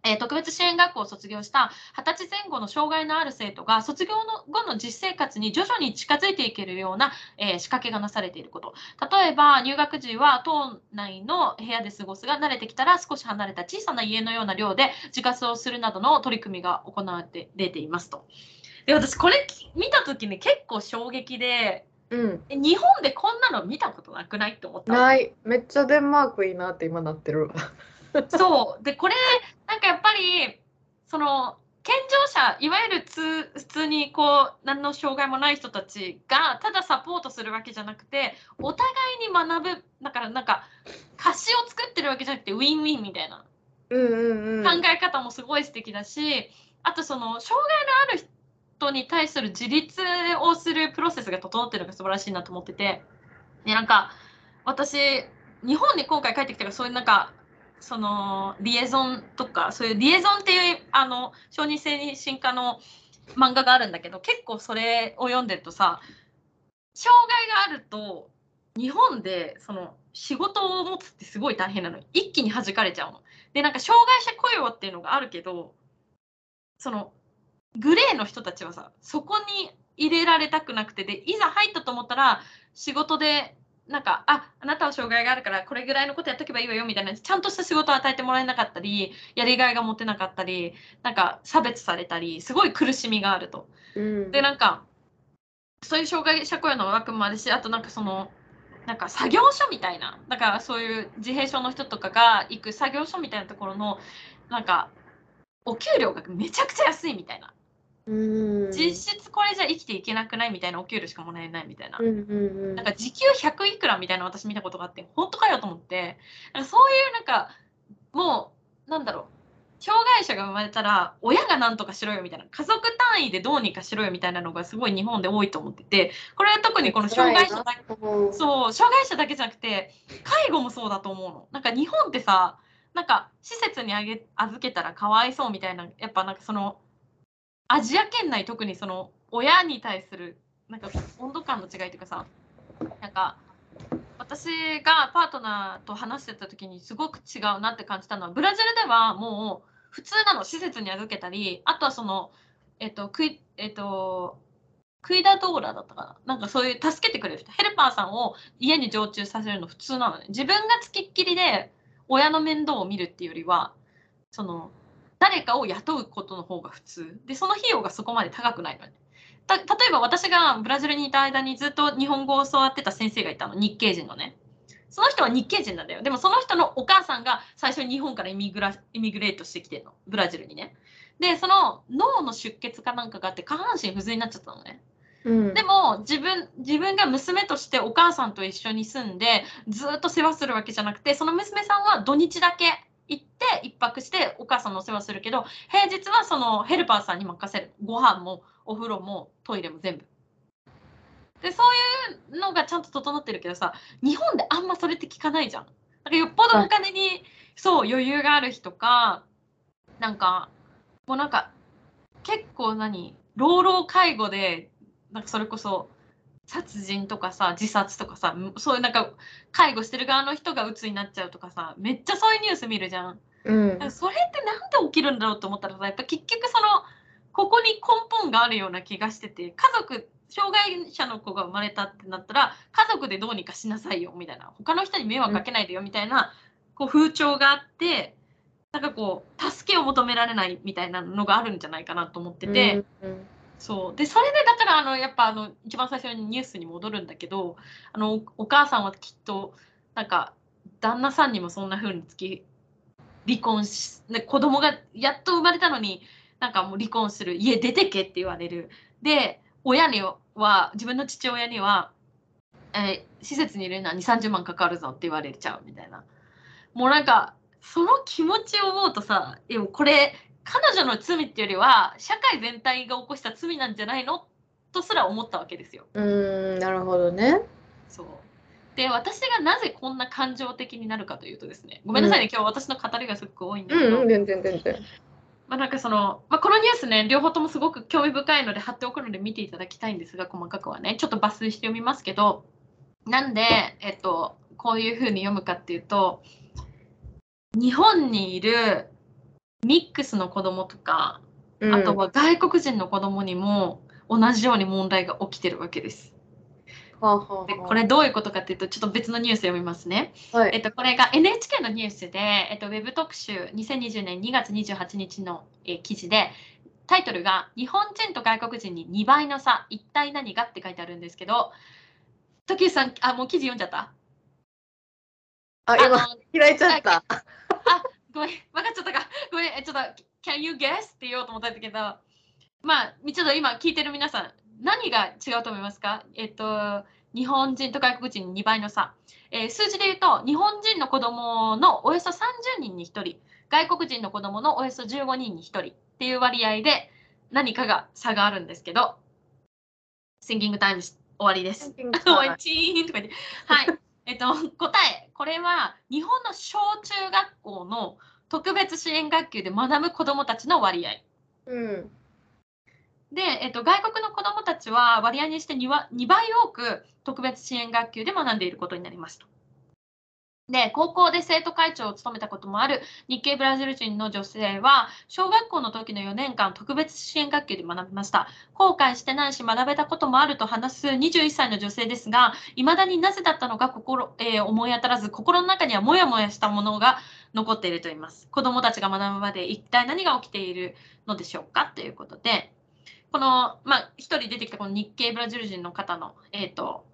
えー特別支援学校を卒業した20歳前後の障害のある生徒が卒業の後の実生活に徐々に近づいていけるような、えー仕掛けがなされていること。例えば入学時は島内の部屋で過ごすが慣れてきたら少し離れた小さな家のような寮で自活をするなどの取り組みが行われていますと。で私これ見た時に結構衝撃で
うん。
え日本でこんなの見たことなくないって思ったの。
ない。めっちゃデンマークいいなって今なってる。
そう。でこれなんかやっぱりその健常者いわゆるつ普通にこう何の障害もない人たちがただサポートするわけじゃなくてお互いに学ぶだからなんか貸しを作ってるわけじゃなくてウィンウィンみたいな考え方もすごい素敵だし、あとその障害のある人に対する自立をするプロセスが整ってるのが素晴らしいなと思ってて。でなんか私日本に今回帰ってきたからそういうなんかそのリエゾンとかそういうリエゾンっていうあの小児精神科の漫画があるんだけど結構それを読んでるとさ障害があると日本でその仕事を持つってすごい大変なの一気に弾かれちゃうの。でなんか障害者雇用っていうのがあるけどそのグレーの人たちはさそこに入れられたくなくてでいざ入ったと思ったら仕事でなんかああなたは障害があるからこれぐらいのことやっとけばいいわよみたいなちゃんとした仕事を与えてもらえなかったりやりがいが持てなかったりなんか差別されたりすごい苦しみがあると。
うん
でなんかそういう障害者雇用の枠もあるしあとなんかそのなんか作業所みたいなだからそういう自閉症の人とかが行く作業所みたいなところのなんかお給料がめちゃくちゃ安いみたいな
うん。
実質これじゃ生きていけなくないみたいなお給料しかもらえないみたいな。なんか時給100いくらみたいなの私見たことがあって本当かよと思ってなんかそういうなんかもうなんだろう障害者が生まれたら親が何とかしろよみたいな家族単位でどうにかしろよみたいなのがすごい日本で多いと思っててこれは特にこの障害者だ
うん
そう障害者だけじゃなくて介護もそうだと思うの。なんか日本ってさなんか施設にあげ預けたらかわいそうみたいなやっぱなんかそのアジア圏内特にその親に対するなんか温度感の違いというかさなんか私がパートナーと話してた時にすごく違うなって感じたのはブラジルではもう普通なの施設に預けたりあとはそのえっとクイえっとクイダドーラだったかな。なんかそういう助けてくれる人。ヘルパーさんを家に常駐させるの普通なのね。自分がつきっきりで親の面倒を見るっていうよりはその誰かを雇うことの方が普通。でその費用がそこまで高くないのね。た例えば私がブラジルにいた間にずっと日本語を教わってた先生がいたの。日系人のね。その人は日系人なんだよ。でもその人のお母さんが最初に日本からイミグライミグレートしてきてるの。ブラジルにね。でその脳の出血かなんかがあって下半身不随になっちゃったのね。
うん。
でも自分自分が娘としてお母さんと一緒に住んでずっと世話するわけじゃなくてその娘さんは土日だけ行って一泊してお母さんのお世話するけど平日はそのヘルパーさんに任せるご飯もお風呂もトイレも全部。でそういうのがちゃんと整ってるけどさ日本であんまそれって聞かないじゃん。なんかよっぽどお金にそう余裕がある人かなんかもうなんか結構何老老介護でなんかそれこそ殺人とかさ自殺とかさそういうなんか介護してる側の人が鬱になっちゃうとかさめっちゃそういうニュース見るじゃん。
うん
それってなんで起きるんだろうと思ったらさやっぱ結局そのここに根本があるような気がしてて家族障害者の子が生まれたってなったら家族でどうにかしなさいよみたいな他の人に迷惑かけないでよみたいなこう風潮があってなんかこう助けを求められないみたいなのがあるんじゃないかなと思ってて。
うん
そう。でそれでだからあのやっぱあの一番最初にニュースに戻るんだけどあのお母さんはきっとなんか旦那さんにもそんな風につき離婚し、ね、子供がやっと生まれたのになんかもう離婚する家出てけって言われる。で親には自分の父親には、えー施設にいるのは2 3 0万かかるぞって言われちゃうみたいな。もうなんかその気持ちを思うとさでもこれ彼女の罪っていうよりは社会全体が起こした罪なんじゃないの？とすら思ったわけですよ。
うんなるほどね。
そう。で私がなぜこんな感情的になるかというとですね。ごめんなさいね、今日私の語りがすごく多いんだけど、
うんうん全然全然。
まあ、なんかその、まあ、このニュースね両方ともすごく興味深いので貼っておくので見ていただきたいんですが細かくはね。ちょっと抜粋して読みますけど。なんで、えっと、こういうふうに読むかっていうと日本にいるミックスの子供とか
うん
あとは外国人の子供にも同じように問題が起きてるわけです。でこれどういうことかっていうとちょっと別のニュース読みますね。
はい
えっと、これが NHK のニュースで、えっと、ウェブ特集2020年2月28日の、えー記事でタイトルが「日本人と外国人に2倍の差一体何が?」って書いてあるんですけど時生さんあもう記事読んじゃった？
あ今開いちゃった
ごめん、分かっちゃったか。ごめん、えちょっと、can you guess? って言おうと思ったんだけど、まあ、ちょっと今聞いてる皆さん、何が違うと思いますか？えっと、日本人と外国人2倍の差。えー数字で言うと、日本人の子供のおよそ30人に1人、外国人の子供のおよそ15人に1人っていう割合で何かが差があるんですけど、シンキングタイム終わりです。ンとか言って。はい。えっと、答え、これは日本の小中学校の特別支援学級で学ぶ子どもたちの割合。
うん。
で、えっと、外国の子どもたちは割合にして 2, は2倍多く特別支援学級で学んでいることになりますと。で、高校で生徒会長を務めたこともある日系ブラジル人の女性は、小学校の時の4年間、特別支援学級で学びました。後悔してないし、学べたこともあると話す21歳の女性ですが、いまだになぜだったのか心、えー思い当たらず、心の中にはもやもやしたものが残っていると言います。子どもたちが学ぶまで一体何が起きているのでしょうかということで、この、まあ、一人出てきたこの日系ブラジル人の方の、えっ、と、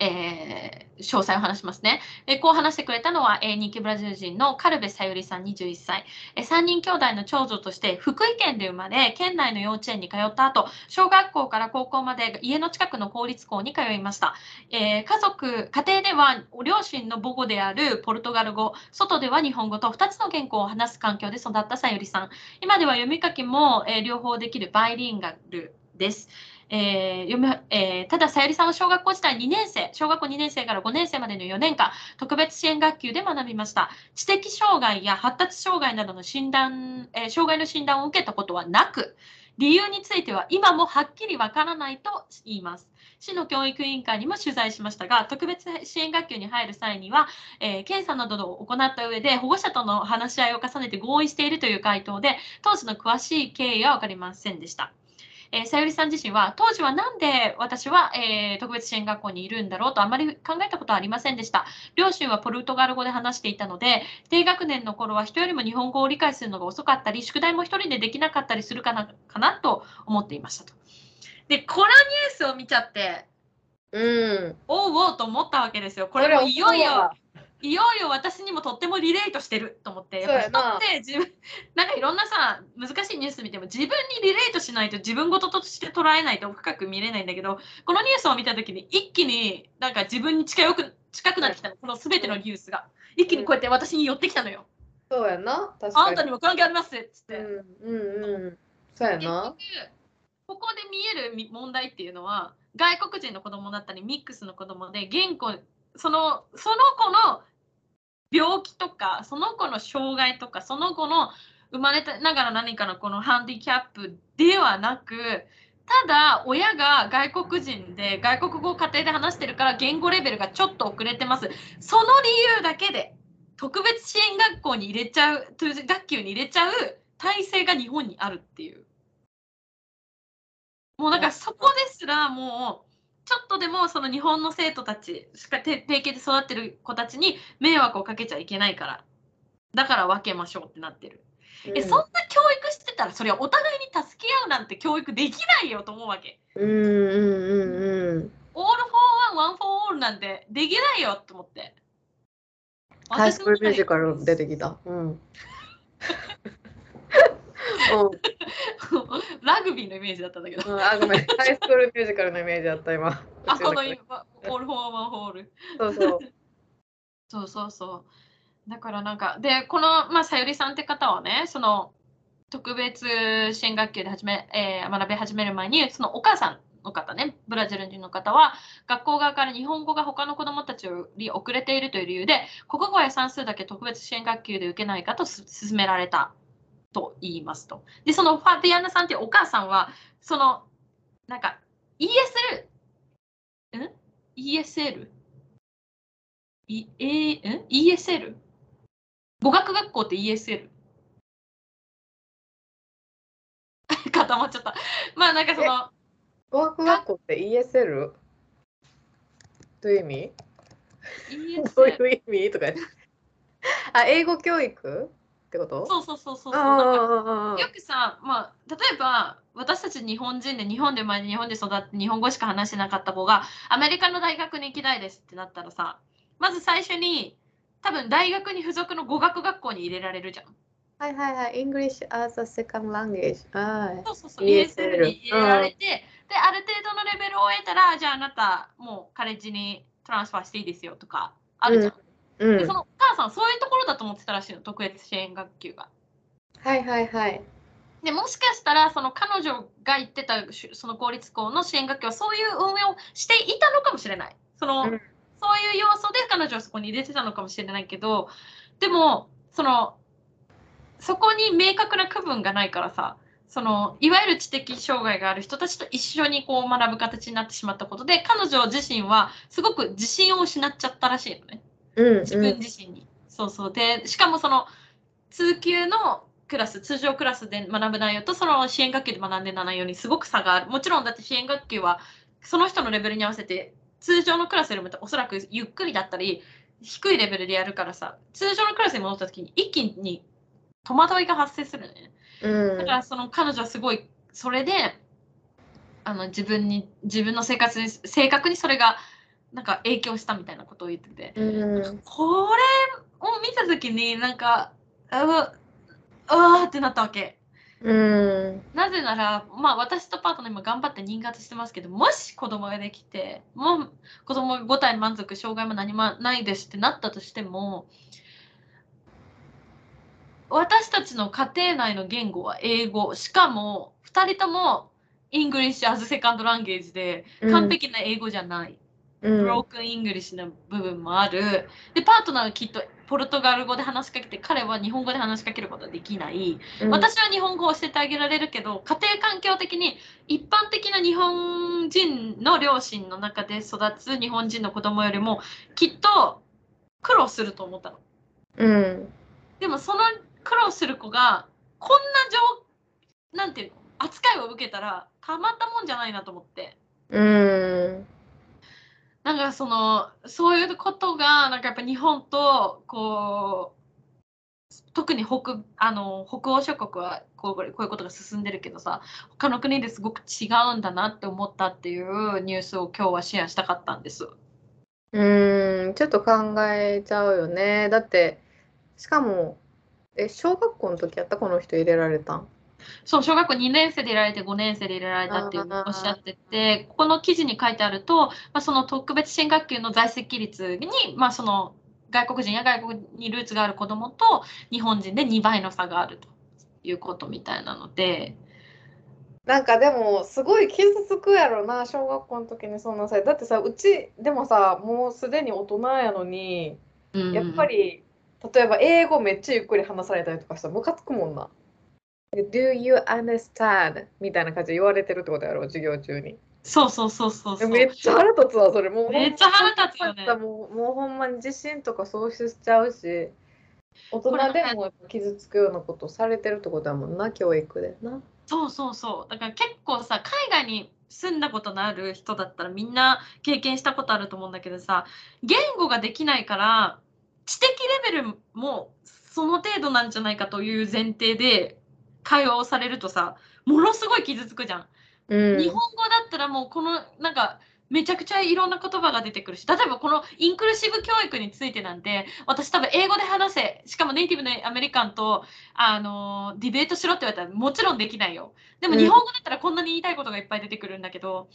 えー詳細を話しますね。えーこう話してくれたのは、えー日系ブラジル人のカルベさゆりさん21歳。えー3人兄弟の長女として福井県で生まれ、県内の幼稚園に通った後、小学校から高校まで家の近くの公立校に通いました。えー家族、家庭では両親の母語であるポルトガル語、外では日本語と2つの言語を話す環境で育ったさゆりさん。今では読み書きも、えー両方できるバイリンガルです。えー読みえーただ、さゆりさんは小学校時代2年生、小学校2年生から5年生までの4年間、特別支援学級で学びました。知的障害や発達障害などの診断、えー障害の診断を受けたことはなく、理由については今もはっきりわからないと言います。市の教育委員会にも取材しましたが、特別支援学級に入る際には、えー検査などを行った上で、保護者との話し合いを重ねて合意しているという回答で、当時の詳しい経緯は分かりませんでした。えーさゆりさん自身は当時はなんで私は、えー特別支援学校にいるんだろうとあまり考えたことはありませんでした。両親はポルトガル語で話していたので低学年の頃は人よりも日本語を理解するのが遅かったり宿題も一人でできなかったりするかなかなと思っていましたと。でこのニュースを見ちゃって
うん。
おうおうと思ったわけですよ。これもいよいよいよいよ私にもとってもリレートしてると思って、やっぱ人って自分、なんかいろんなさ、難しいニュース見ても自分にリレートしないと自分事として捉えないと深く見れないんだけど、このニュースを見たときに一気になんか自分に近よく近くなってきたの、このすべてのニュースが。一気にこうやって私に寄ってきたのよ。
そうやな。確かに。
あんたにも関係ありますっつって。
うんうんうん。そうや
結
な
局。ここで見えるみ問題っていうのは外国人の子供だったりミックスの子供で言語そのその子の病気とかその子の障害とかその子の生まれたながら何かのこのハンディキャップではなくただ親が外国人で外国語を家庭で話してるから言語レベルがちょっと遅れてます。その理由だけで特別支援学校に入れちゃう学級に入れちゃう体制が日本にあるっていう。もうなんかそこですらもうちょっとでもその日本の生徒たちしかて定型で育ってる子たちに迷惑をかけちゃいけないからだから分けましょうってなってる、えそんな教育してたらそれはお互いに助け合うなんて教育できないよと思うわけ
うんうんうんうん。
all for one one for all なんてできないよと思って
ハイスクールミュージ
カ
ル出てきた。うん。[laughs] うん
ラグビーのイメージだったんだけど
うん、あ、ごめん。ハイスクールミュージカルのイメージだった、今。
あこの今 all for one one for all
そうそう。
そうそうそう。だからなんか、で、この、まあ、さゆりさんって方はね、その、特別支援学級で始め、えー学び始める前に、そのお母さんの方ね、ブラジル人の方は、学校側から日本語が他の子どもたちより遅れているという理由で、国語や算数だけ特別支援学級で受けないかとす勧められたと言いますと。で、そのファティアナさんっていうお母さんは、その、なんか、ESL、ん ?ESL? いえー、ん ?ESL? 語学学校って ESL? [laughs] 固まっちゃった。まあなんかその、
語学学校って ESL? どういう意味？どう
ESL。
いう意味？とか。あ、英語教育？ってこと？
そうそうそうそうよくさ、まあ、例えば私たち日本人で日本で生まれて日本で育って日本語しか話してなかった子がアメリカの大学に行きたいですってなったらさまず最初に多分大学に付属の語学学校に入れられるじゃん。
はいはいはい。English as a second language。はい。
そうそうそう
ESL
に入れられて、である程度のレベルを得たらじゃああなたもうカレッジにトランスファーしていいですよとかあるじゃん。
うん
でそのお母さんそういうところだと思ってたらしいの特別支援学級が。
はいはいはい。
でもしかしたらその彼女が行ってたしその公立校の支援学級はそういう運営をしていたのかもしれない。その、
うん
そういう要素で彼女はそこに入れてたのかもしれないけどでもそのそこに明確な区分がないからさそのいわゆる知的障害がある人たちと一緒にこう学ぶ形になってしまったことで彼女自身はすごく自信を失っちゃったらしいのね
うん
自分自身に。そうそうでしかもその通級のクラス通常クラスで学ぶ内容とその支援学級で学んでた内容にすごく差があるもちろんだって支援学級はその人のレベルに合わせて通常のクラスよりもおそらくゆっくりだったり低いレベルでやるからさ通常のクラスに戻った時に一気に戸惑いが発生するね。
うん
だからその彼女はすごいそれであの自分に自分の生活に正確にそれがなんか影響したみたいなことを言ってて。
うん。
これを見た時になんかうわうわーってなったわけ。
うん。
なぜなら、まあ、私とパートナー今頑張って妊活してますけどもし子供ができてもう子供が5体満足障害も何もないですってなったとしても私たちの家庭内の言語は英語。しかも2人ともイングリッシュ as second language で完璧な英語じゃない、
うん
broken English な部分もある。でパートナーはきっとポルトガル語で話しかけて彼は日本語で話しかけることはできない。
うん。
私は日本語を教えてあげられるけど家庭環境的に一般的な日本人の両親の中で育つ日本人の子供よりもきっと苦労すると思ったの。
うん。
でもその苦労する子がこんな状なんていうの？扱いを受けたらたまったもんじゃないなと思って。
うん
なんかそのそういうことがなんかやっぱ日本とこう特に北あの北欧諸国はこうこういうことが進んでるけどさ他の国ですごく違うんだなって思ったっていうニュースを今日はシェアしたかったんです。
うんちょっと考えちゃうよねだってしかもえ小学校の時やったこの人入れられたん？
そう小学校2年生で入れられて5年生で入れられたっておっしゃっててここの記事に書いてあると、まあ、その特別支援学級の在籍率に、まあ、その外国人や外国にルーツがある子どもと日本人で2倍の差があるということみたいなので。
なんかでもすごい傷つくやろな小学校の時にそんなさだってさうちでもさもうすでに大人やのに
うん
やっぱり例えば英語めっちゃゆっくり話されたりとかしたらムカつくもんな。Do you understand? みたいな感じで言われてるってことやろ授業中に。
そうそうそうそうそう。
めっちゃ腹立つわそれもう
めっちゃ腹立つよね
もうもうほんまに自信とか喪失しちゃうし大人でも傷つくようなことされてるってことだもんな教育でな。
そうそうそう。だから結構さ、海外に住んだことのある人だったらみんな経験したことあると思うんだけどさ、言語ができないから、知的レベルもその程度なんじゃないかという前提で会話をされるとさ、ものすごい傷つくじゃん。
うん。
日本語だったらもうこのなんかめちゃくちゃいろんな言葉が出てくるし例えばこのインクルーシブ教育についてなんて私多分英語で話せしかもネイティブのアメリカンとあのディベートしろって言われたらもちろんできないよ。でも
うん。
日本語だったらこんなに言いたいことがいっぱい出てくるんだけど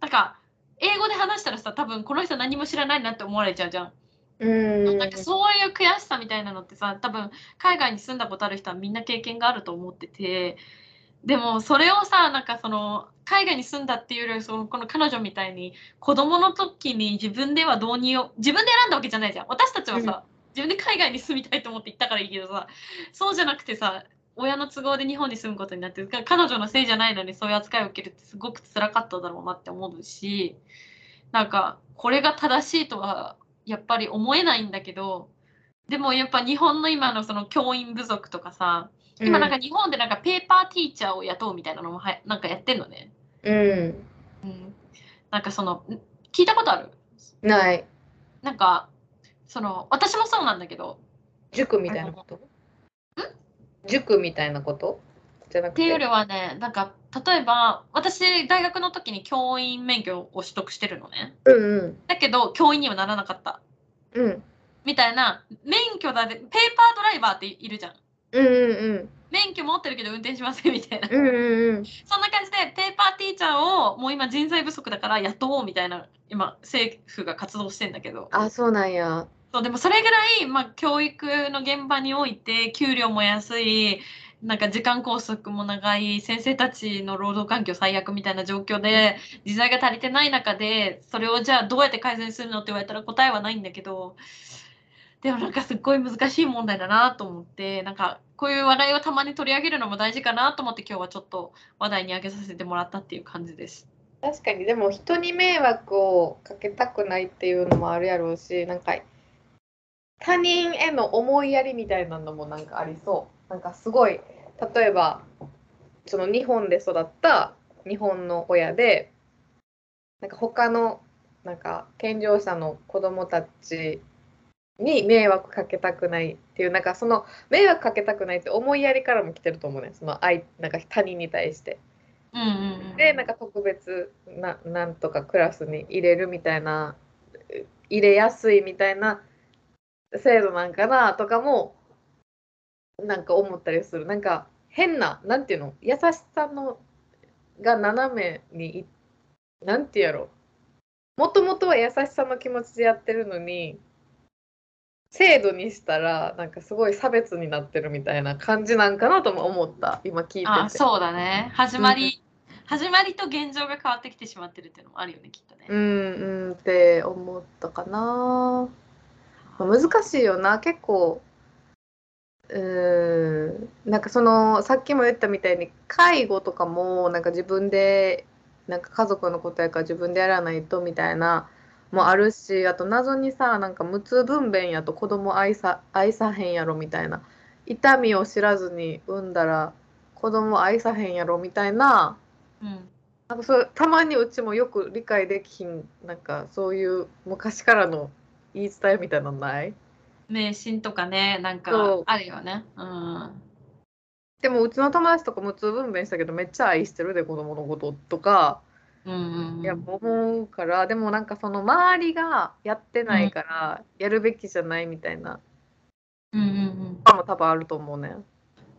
なんか英語で話したらさ多分この人何も知らないなって思われちゃうじゃん
うん。
なんかそういう悔しさみたいなのってさ多分海外に住んだことある人はみんな経験があると思っててでもそれをさなんかその海外に住んだっていうよりはそのこの彼女みたいに子供の時に自分では導入を自分で選んだわけじゃないじゃん。私たちはさ、自分で海外に住みたいと思って行ったからいいけどさそうじゃなくてさ親の都合で日本に住むことになってか彼女のせいじゃないのにそういう扱いを受けるってすごく辛かっただろうなって思うしなんかこれが正しいとはやっぱり思えないんだけどでもやっぱ日本の今のその教員部族とかさ今なんか日本でなんかペーパーティーチャーを雇うみたいなのもはやなんかやってんのね。
うん、
うん、なんかそのん聞いたことある？
ない。
なんかその私もそうなんだけど。
塾みたいなこと？塾みたいなこと？じゃなく
っていうより
て
はねなんか例えば私大学の時に教員免許を取得してるのね。
うんうん。
だけど教員にはならなかった。
うん。
みたいな免許だでペーパードライバーっているじゃん。
うんうん
免許持ってるけど運転しませんみたいな。
うんうんうん。
そんな感じでペーパーティーチャーをもう今人材不足だから雇おうみたいな今政府が活動してんだけど。
あそうなんや。
そうでもそれぐらい、まあ、教育の現場において給料も安いなんか時間拘束も長い先生たちの労働環境最悪みたいな状況で時代が足りてない中でそれをじゃあどうやって改善するのって言われたら答えはないんだけどでもなんかすっごい難しい問題だなと思ってなんかこういう話題をたまに取り上げるのも大事かなと思って今日はちょっと話題に挙げさせてもらったっていう感じです。
確かに。でも人に迷惑をかけたくないっていうのもあるやろうしなんか他人への思いやりみたいなのもなんかありそうなんかすごい例えばその日本で育った日本の親でなんか他のなんか健常者の子供たちに迷惑かけたくないっていうなんかその迷惑かけたくないって思いやりからも来てると思うねその愛なんか他人に対して。
うんうんうん、
でなんか特別ななんとかクラスに入れるみたいな入れやすいみたいな制度なんかなとかもなんか思ったりするなんか変ななんていうの？優しさのが斜めにいなんていうやろ？もともとは優しさの気持ちでやってるのに制度にしたらなんかすごい差別になってるみたいな感じなんかなとも思った今聞いてて。
あそうだね始まり、始まりと現状が変わってきてしまってるっていうのもあるよねきっとね。
うんうんって思ったかな。まあ難しいよな結構うーん。なんかそのさっきも言ったみたいに介護とかもなんか自分でなんか家族のことやから自分でやらないとみたいなもあるしあと謎にさなんか無痛分娩やと子供愛さ愛さへんやろみたいな痛みを知らずに産んだら子供愛さへんやろみたいな
うん。
なんかそうたまにうちもよく理解できひんなんかそういう昔からの言い伝えみたいなのない？
迷信とかねなんかあるよね。うん。
でもうちの友達とか無痛分娩したけどめっちゃ愛してるで子供のこととか。
うんうんうん。
いや思うから。でもなんかその周りがやってないからやるべきじゃないみたいな。
うんうんうん。
のも多分あると思うね。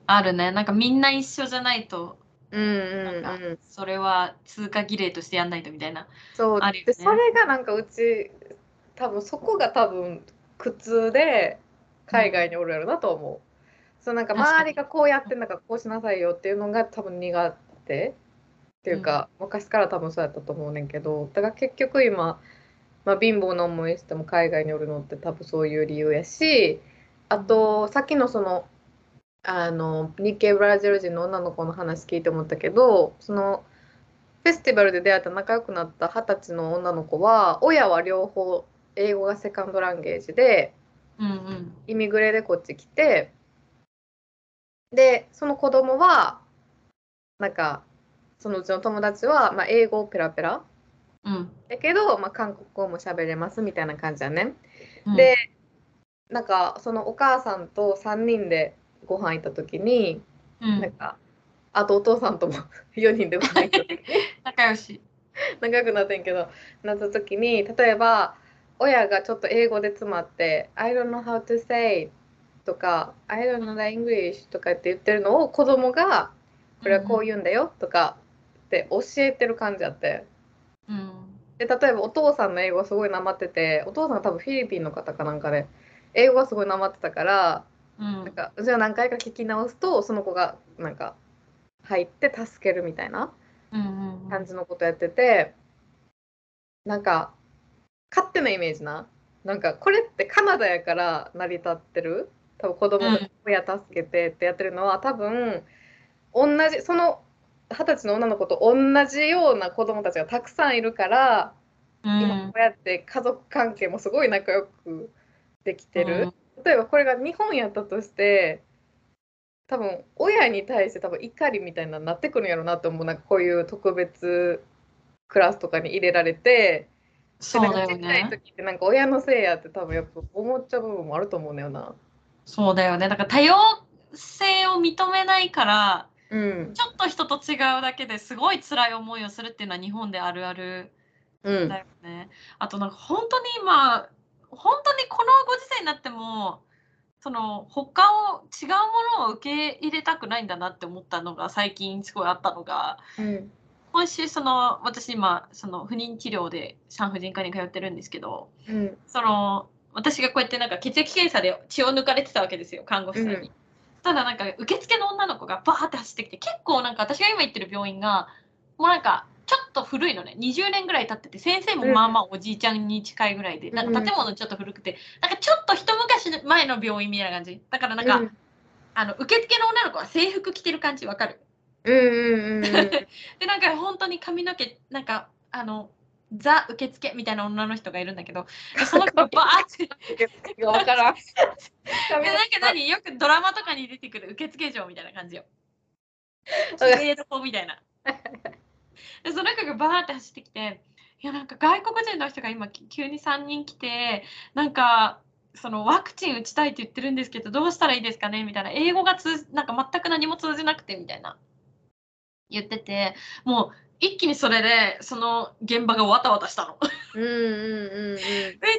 あるね。なんかみんな一緒じゃないと
うんうんうん。
それは通過儀礼としてやんないとみたいな。
そう。
あるよね。
でそれがなんかうち多分そこが多分苦痛で海外におるやろなと思う。そうなんか周りがこうやってんだからこうしなさいよっていうのが多分苦手。っていうか、昔から多分そうやったと思うねんけど。だから結局今、まあ、貧乏な思いしても海外におるのって多分そういう理由やしあとさっきのそのあの日系ブラジル人の女の子の話聞いて思ったけどそのフェスティバルで出会った仲良くなった二十歳の女の子は親は両方英語がセカンドランゲージで
うんうん。
イミグレでこっち来てでその子供はなんかそのうちの友達は、まあ、英語ペラペラ。
うん。
だけど、まあ、韓国語も喋れますみたいな感じだね。
うん。
でなんかそのお母さんと3人でご飯行った時に、
うん。
なんかあとお父さんとも [laughs] 4人でご飯行った時に。[laughs]
仲良し。[laughs]
仲良くなってんけどなった時に例えば親がちょっと英語で詰まって「I don't know how to say」とか「I don't know the English」とかって言ってるのを子供が「これはこう言うんだよ」とかって教えてる感じあって。
うん。
で例えばお父さんの英語すごいなまっててお父さんが多分フィリピンの方かなんかで英語がすごいなまってたから
うん。
なんかじゃあ何回か聞き直すとその子がなんか入って助けるみたいな。
うんうんうん。
感じのことやっててなんか勝手なイメージな。なんかこれってカナダやから成り立ってる。多分子供が
うん。
親助けてってやってるのは多分同じその二十歳の女の子と同じような子供たちがたくさんいるから、今こうやって家族関係もすごい仲良くできてる、例えばこれが日本やったとして多分親に対して多分怒りみたいなのになってくるんやろうなと思う。なんかこういう特別クラスとかに入れられて
そうだよ
でなんかちっちゃい
ね。
時ってなんか親のせいやって多分やっぱ思っちゃう部分もあると思うんだよな。
そうだよね。だから多様性を認めないから、
うん
ちょっと人と違うだけですごい辛い思いをするっていうのは日本であるある
うん
だよね。あとなんか本当に今、本当にこのご時世になっても、その他を違うものを受け入れたくないんだなって思ったのが最近すごいあったのが、
うん
今週その私今その不妊治療で産婦人科に通ってるんですけど、
うん。
その私がこうやってなんか血液検査で血を抜かれてたわけですよ看護師さんに。
うん。
ただなんか受付の女の子がバーって走ってきて結構なんか私が今行ってる病院がもうなんかちょっと古いのね。20年ぐらい経ってて先生もまあまあおじいちゃんに近いぐらいで、なん。か建物ちょっと古くてなんかちょっと一昔前の病院みたいな感じ。だからなんか、
うん。
あの受付の女の子は制服着てる感じわかる
うんうんうんうん。[laughs]
でなんか本当に髪の毛なんかあのザ受付みたいな女の人がいるんだけどでその子がバーって
わからん。
でなんか何よくドラマとかに出てくる受付嬢みたいな感じよ。綺麗どこみたいな。でその子がバーって走ってきていやなんか外国人の人が今き急に3人来てなんかそのワクチン打ちたいって言ってるんですけどどうしたらいいですかね？みたいな英語が通なんか全く何も通じなくてみたいな言っててもう一気にそれでその現場がわたわたしたの。
うんうんうんうん。
め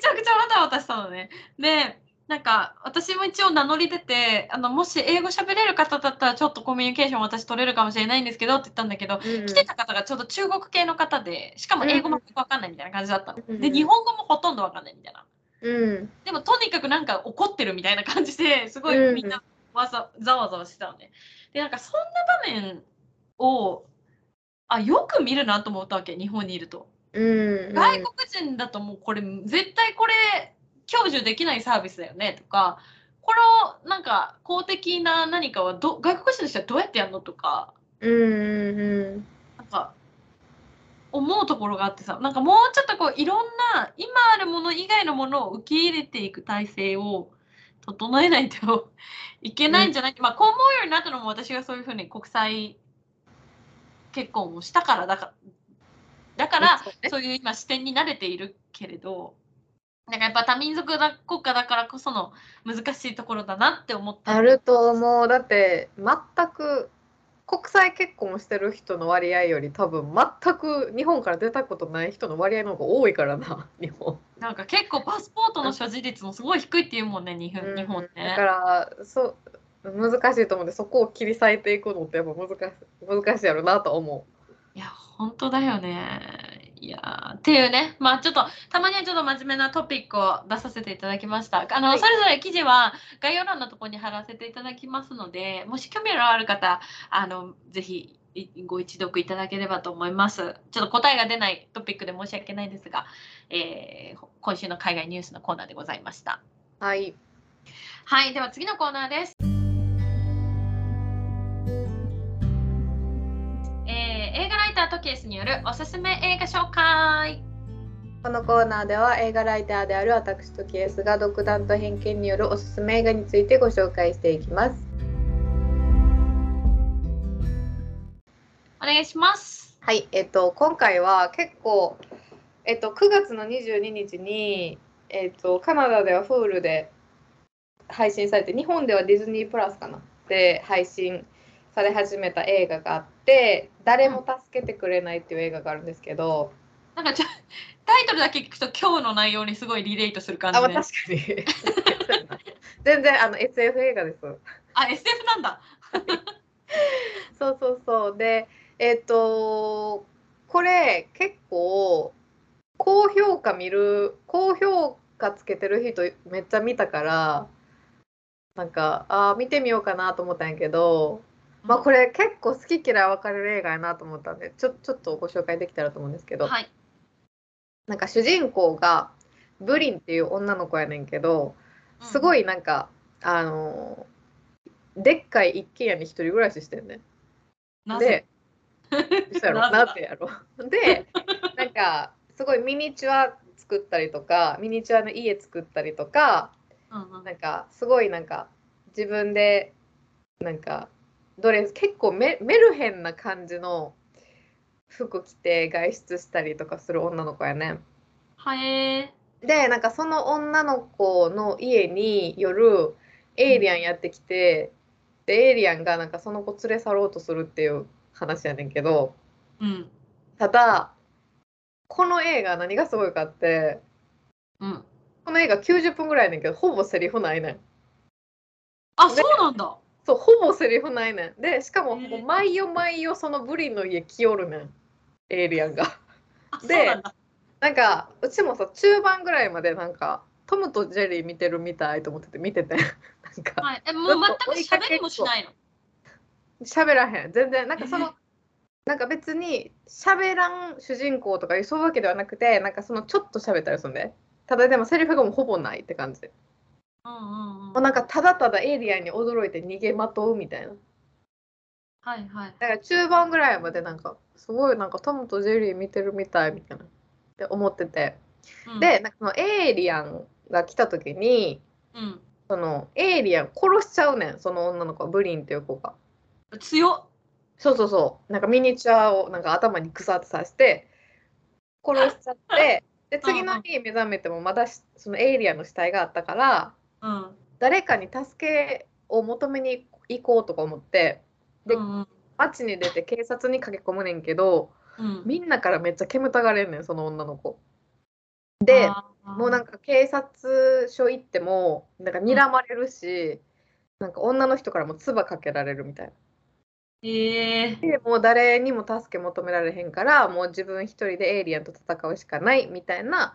ちゃくちゃわたわたしたのね。で、なんか私も一応名乗り出て、あのもし英語喋れる方だったらちょっとコミュニケーション私取れるかもしれないんですけどって言ったんだけど、
うん
来てた方がちょうど中国系の方で、しかも英語全くわかんないみたいな感じだったの。
うん
で、日本語もほとんどわかんないみたいな。
うん
でもとにかくなんか怒ってるみたいな感じですごい
うん
みんなわざざわざわしてたのね。で、なんかそんな場面をあよく見るなと思ったわけ、日本にいると。
うん。
外国人だともうこれ絶対これ享受できないサービスだよねとかこれをなんか公的な何かはど外国人としてはどうやってやるのとか
うんうん
なんか思うところがあってさなんかもうちょっとこういろんな今あるもの以外のものを受け入れていく体制を整えないといけないんじゃない、まあこう思うようになったのも私がそういうふうに国際結婚をしたからだからだから
そう
いう今視点に慣れているけれどなんかやっぱ多民族だ国家だからこその難しいところだなって思った
あると思う。だって全く国際結婚してる人の割合より多分全く日本から出たことない人の割合の方が多いからな [laughs] 日本。
なんか結構パスポートの所持率もすごい低いっていうもんね日本日本ね
だからそう難しいと思うんでそこを切り裂いていくのってやっぱ難し難しいやろなと思
いや本当だよねいやーっていうねまあちょっとたまにはちょっと真面目なトピックを出させていただきましたあの、
はい
それぞれ記事は概要欄のところに貼らせていただきますのでもし興味のある方あのぜひいご一読いただければと思います。ちょっと答えが出ないトピックで申し訳ないですが、えー今週の海外ニュースのコーナーでございました。
う。はい。
はい、では次のコーナーです。トケースによるおすすめ映画紹介。
このコーナーでは映画ライターである私とケースが独断と偏見によるおすすめ映画についてご紹介していきます。
お願いします。
はい、えっと今回は結構えっと9月の22日にえっとカナダでは Hulu で配信されて日本ではディズニープラスかなで配信され始めた映画があって「誰も助けてくれない」っていう映画があるんですけど、
なんかちょタイトルだけ聞くと今日の内容にすごいリレートする感じ
あ、確
で。
かに [laughs] 全然あの SF 映画です。
あ、SF なんだ。
そうそうそうでえっ、とこれ結構高評価見る高評価つけてる人めっちゃ見たからなんかあー見てみようかなと思ったんやけど、まあこれ結構好き嫌い分かれる映画やなと思ったんでちょちょっとご紹介できたらと思うんですけど、
はい。
なんか主人公がブリンっていう女の子やねんけどすご
い。
いなんか、あのでっかい一軒家に一人暮らししてんねん。
な
で [laughs]
なぜ？だ
なぜやろでなんかすごいミニチュア作ったりとかミニチュアの家作ったりとか
うんうん
なんかすごいなんか自分でなんかドレス結構メメルヘンな感じの服着て外出したりとかする女の子やねん。
はえ
でなんかその女の子の家に夜エイリアンやってきて、でエイリアンがなんかその子連れ去ろうとするっていう話やねんけど
ー。うん。
ただこの映画何がすごいかって
うん。
この映画90分ぐらいやねんけどほぼセリフないねん
あ、そうなんだ。
そうほぼセリフないねん。でしかももう毎夜毎夜そのブリンの家来よるねん。エイリアンが。で
なん
かうちもさ中盤ぐらいまでなんかトムとジェリー見てるみたいと思ってて見てて。[laughs] なんか
はい、えもう全く喋りもしないの？
喋らへん。全然。なんかそのなんか別に喋らん主人公とかいうそういうわけではなくてなんかそのちょっと喋ったりするんで。ただでもセリフがもうほぼないって感じ。もうなんかただただエイリアンに驚いて逃げまとうみたいな。
はいはい。
だから中盤ぐらいまでなんかすごいなんかトムとジェリー見てるみたいみたいな。って思ってて、
うん、
でなんかそのエイリアンが来た時に
うん、
そのエイリアン殺しちゃうねん。その女の子ブリンっていう子が。
強っ。
そうそうそう。なんかミニチュアをなんか頭に腐ってさして殺しちゃってで次の日目覚めてもまだしそのエイリアンの死体があったから
うん。
誰かに助けを求めに行こうとか思ってで
うんうん
街に出て警察に駆け込むねんけど
うん、
みんなからめっちゃ煙たがれんねんその女の子。でもうなんか警察署行ってもなんか睨まれるし、なんか女の人からも唾かけられるみたいな。
えー、
でもう誰にも助け求められへんからもう自分一人でエイリアンと戦うしかないみたいな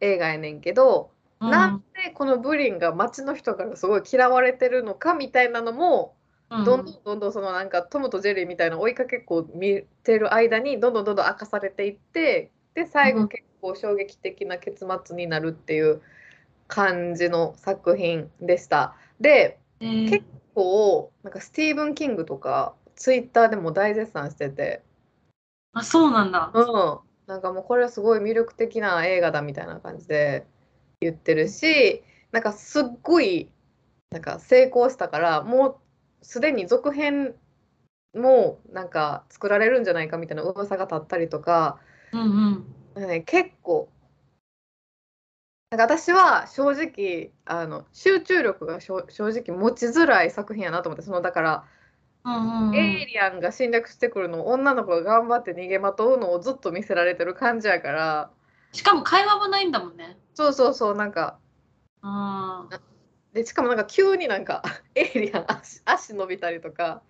映画やねんけど、
うん。
なんでこのブリンが街の人からすごい嫌われてるのかみたいなのも、
うん。
どんどんどんどんそのなんかトムとジェリーみたいな追いかけっこを見てる間にどんどんどんどん明かされていってで最
うん
後結構衝撃的な結末になるっていう感じの作品でした。で
えー。
結こうなんかスティーブン・キングとかツイッターでも大絶賛してて、
あ、そうなんだ。
うん、なんかもうこれはすごい魅力的な映画だみたいな感じで言ってるしなんかすっごいなんか成功したからもうすでに続編もなんか作られるんじゃないかみたいな噂が立ったりとか、
うんうん。
ね、結構なんか私は正直あの集中力が正直持ちづらい作品やなと思ってそのだから
うんうんうん、
エイリアンが侵略してくるのを女の子が頑張って逃げまとうのをずっと見せられてる感じやから
しかも会話もないんだもんね。
そうそうそうなんか
うん。
でしかもなんか急になんか [laughs] エイリアン足足伸びたりとか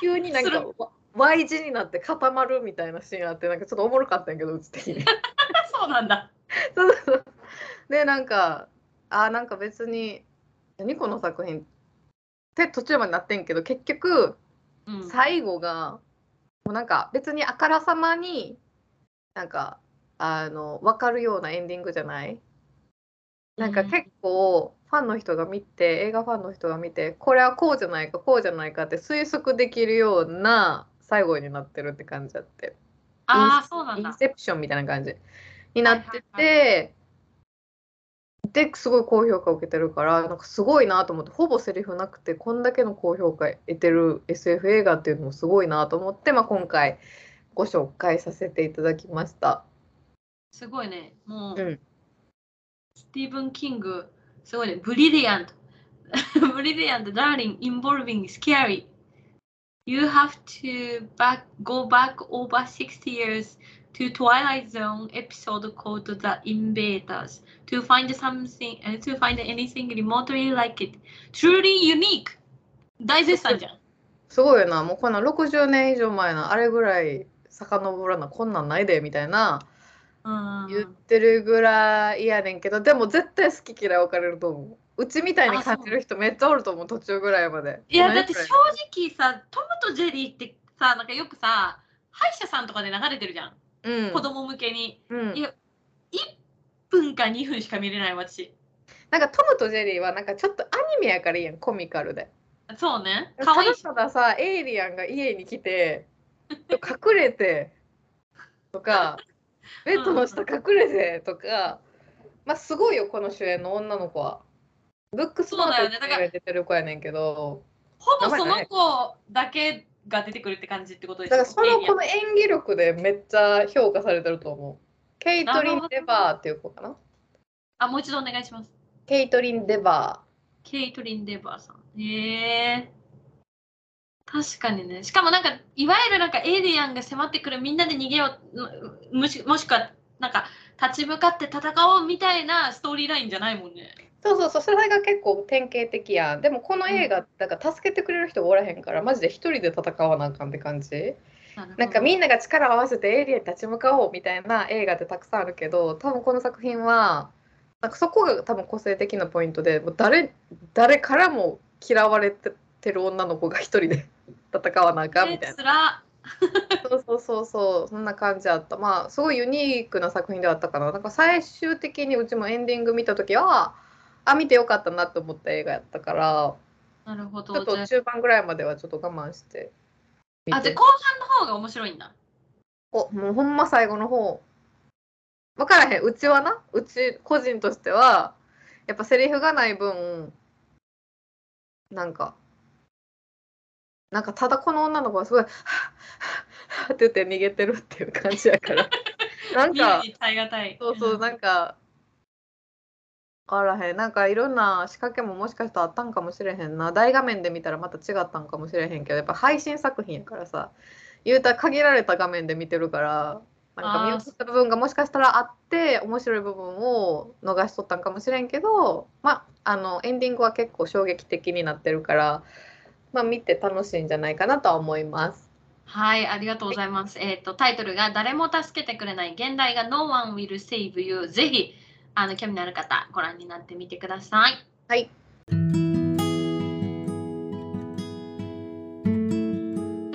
急になんか Y 字になって固まるみたいなシーンあってなんかちょっとおもろかったんやけどうち的に。[laughs]
そうなんだ。
そうそうそうでなんかあなんか別に何この作品って途中までなってんけど結局
うん。
最後がもうなんか別にあからさまになんかあの分かるようなエンディングじゃないなんか
うん
結構ファンの人が見て映画ファンの人が見てこれはこうじゃないかこうじゃないかって推測できるような最後になってるって感じだって
ああ、そうなんだ
イン。セプションみたいな感じになってて、
はい
ですごい高評価を受けてるからなんかすごいなと思ってほぼセリフなくてこんだけの高評価得てる SF 映画っていうのもすごいなと思って、まあ、今回ご紹介させていただきました。
すごいね。もう、
うん
スティーブン・キング、すごいね。ブリリアント。ブリリアント、darling, involving, scary. You have to back, go back over 60 years to Twilight Zone episode called The Invaders to find something, uh, to find anything remotely like it. Truly unique! 大絶賛じゃん。
すごいよなもうこんな60年以上前のあれぐらい遡らなこんなんないでみたいな。言ってるぐらいやねんけどでも絶対好き嫌い分かれると思う。うちみたいに感じる人めっちゃおると思う途中ぐらいまで。
いやだって正
何
直さトムとジェリーってさなんかよくさ歯医者さんとかで流れてるじゃん、
うん。
子供向けに。
うん。
いや1分か2分しか見れない私。
なんかトムとジェリーはなんかちょっとアニメやからいいやんコミカルで。
そうね。
た
可愛いし。
だたださエイリアンが家に来て隠れてとかベッドの下隠れてとかまあすごいよこの主演の女の子は。ブックスマートって言われてる子やねんけど。
ほぼその子だけが出てくるって感じってことでしょ
だからその子の演技力でめっちゃ評価されてると思う。ケイトリン・デバーっていう子かな。
あもう一度お願いします。
ケイトリン・デバ
ケイトリン・デバーさん。へえ確かにね。しかもなんかいわゆるなんかエイリアンが迫ってくるみんなで逃げようもしもしくはなんか立ち向かって戦おうみたいなストーリーラインじゃないもんね。
ーそうそうそうそれが結構典型的や。んでもこの映画だから助けてくれる人がおらへんからマジで一人で戦わなあかんって感じ。なんかみんなが力を合わせてエイリアンに立ち向かおうみたいな映画ってたくさんあるけど多分この作品はなんかそこが多分個性的なポイントでもう誰誰からも嫌われてる女の子が一人で [laughs] 戦わなあかんみたいな。そうそうそうそう。そんな感じあった。まあすごいユニークな作品ではあったかな。なんか最終的にうちもエンディング見た時はあ見てよかったなって思った映画やったから
なるほ
ちょっと中盤ぐらいまではちょっと我慢して見て。
ああじゃあ後半の方が面白いんだ。
おもうほんま最後の方。分からへん。うちはな。うち個人としてはやっぱセリフがない分なんかなんかただこの女の子はすごい「[laughs] はぁはぁって言って逃げてるっていう感じやから。[laughs] なんか
い。
そうそうなんか分からへん。なんかいろんな仕掛けももしかしたらあったんかもしれへんな。大画面で見たらまた違ったんかもしれへんけどやっぱ配信作品やからさ。言うたら限られた画面で見てるからなんか見落とした部分がもしかしたらあって面白い部分を逃しとったんかもしれんけどまああのエンディングは結構衝撃的になってるからまあ見て楽しいんじゃないかなとは思います。
はい、ありがとうございます。えっ、と、タイトルが誰も助けてくれない現代が No one will save you。ぜひ、あの、興味のある方、ご覧になってみてください。
はい。
と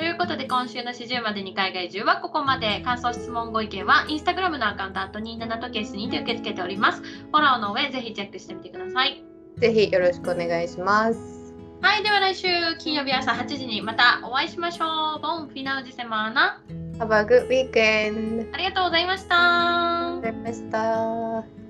いうことで、今週の四十までに海外中はここまで。感想、質問、ご意見は、インスタグラムのアカウント、あと27とケースにて受け付けております。フォローの上、ぜひチェックしてみてください。
ぜひよろしくお願いします。
はい、では来週金曜日朝8時にまたお会いしましょう。ボンフィナウジセマーナ。
Have a good weekend!
ありがとうございました
ありがとうございました。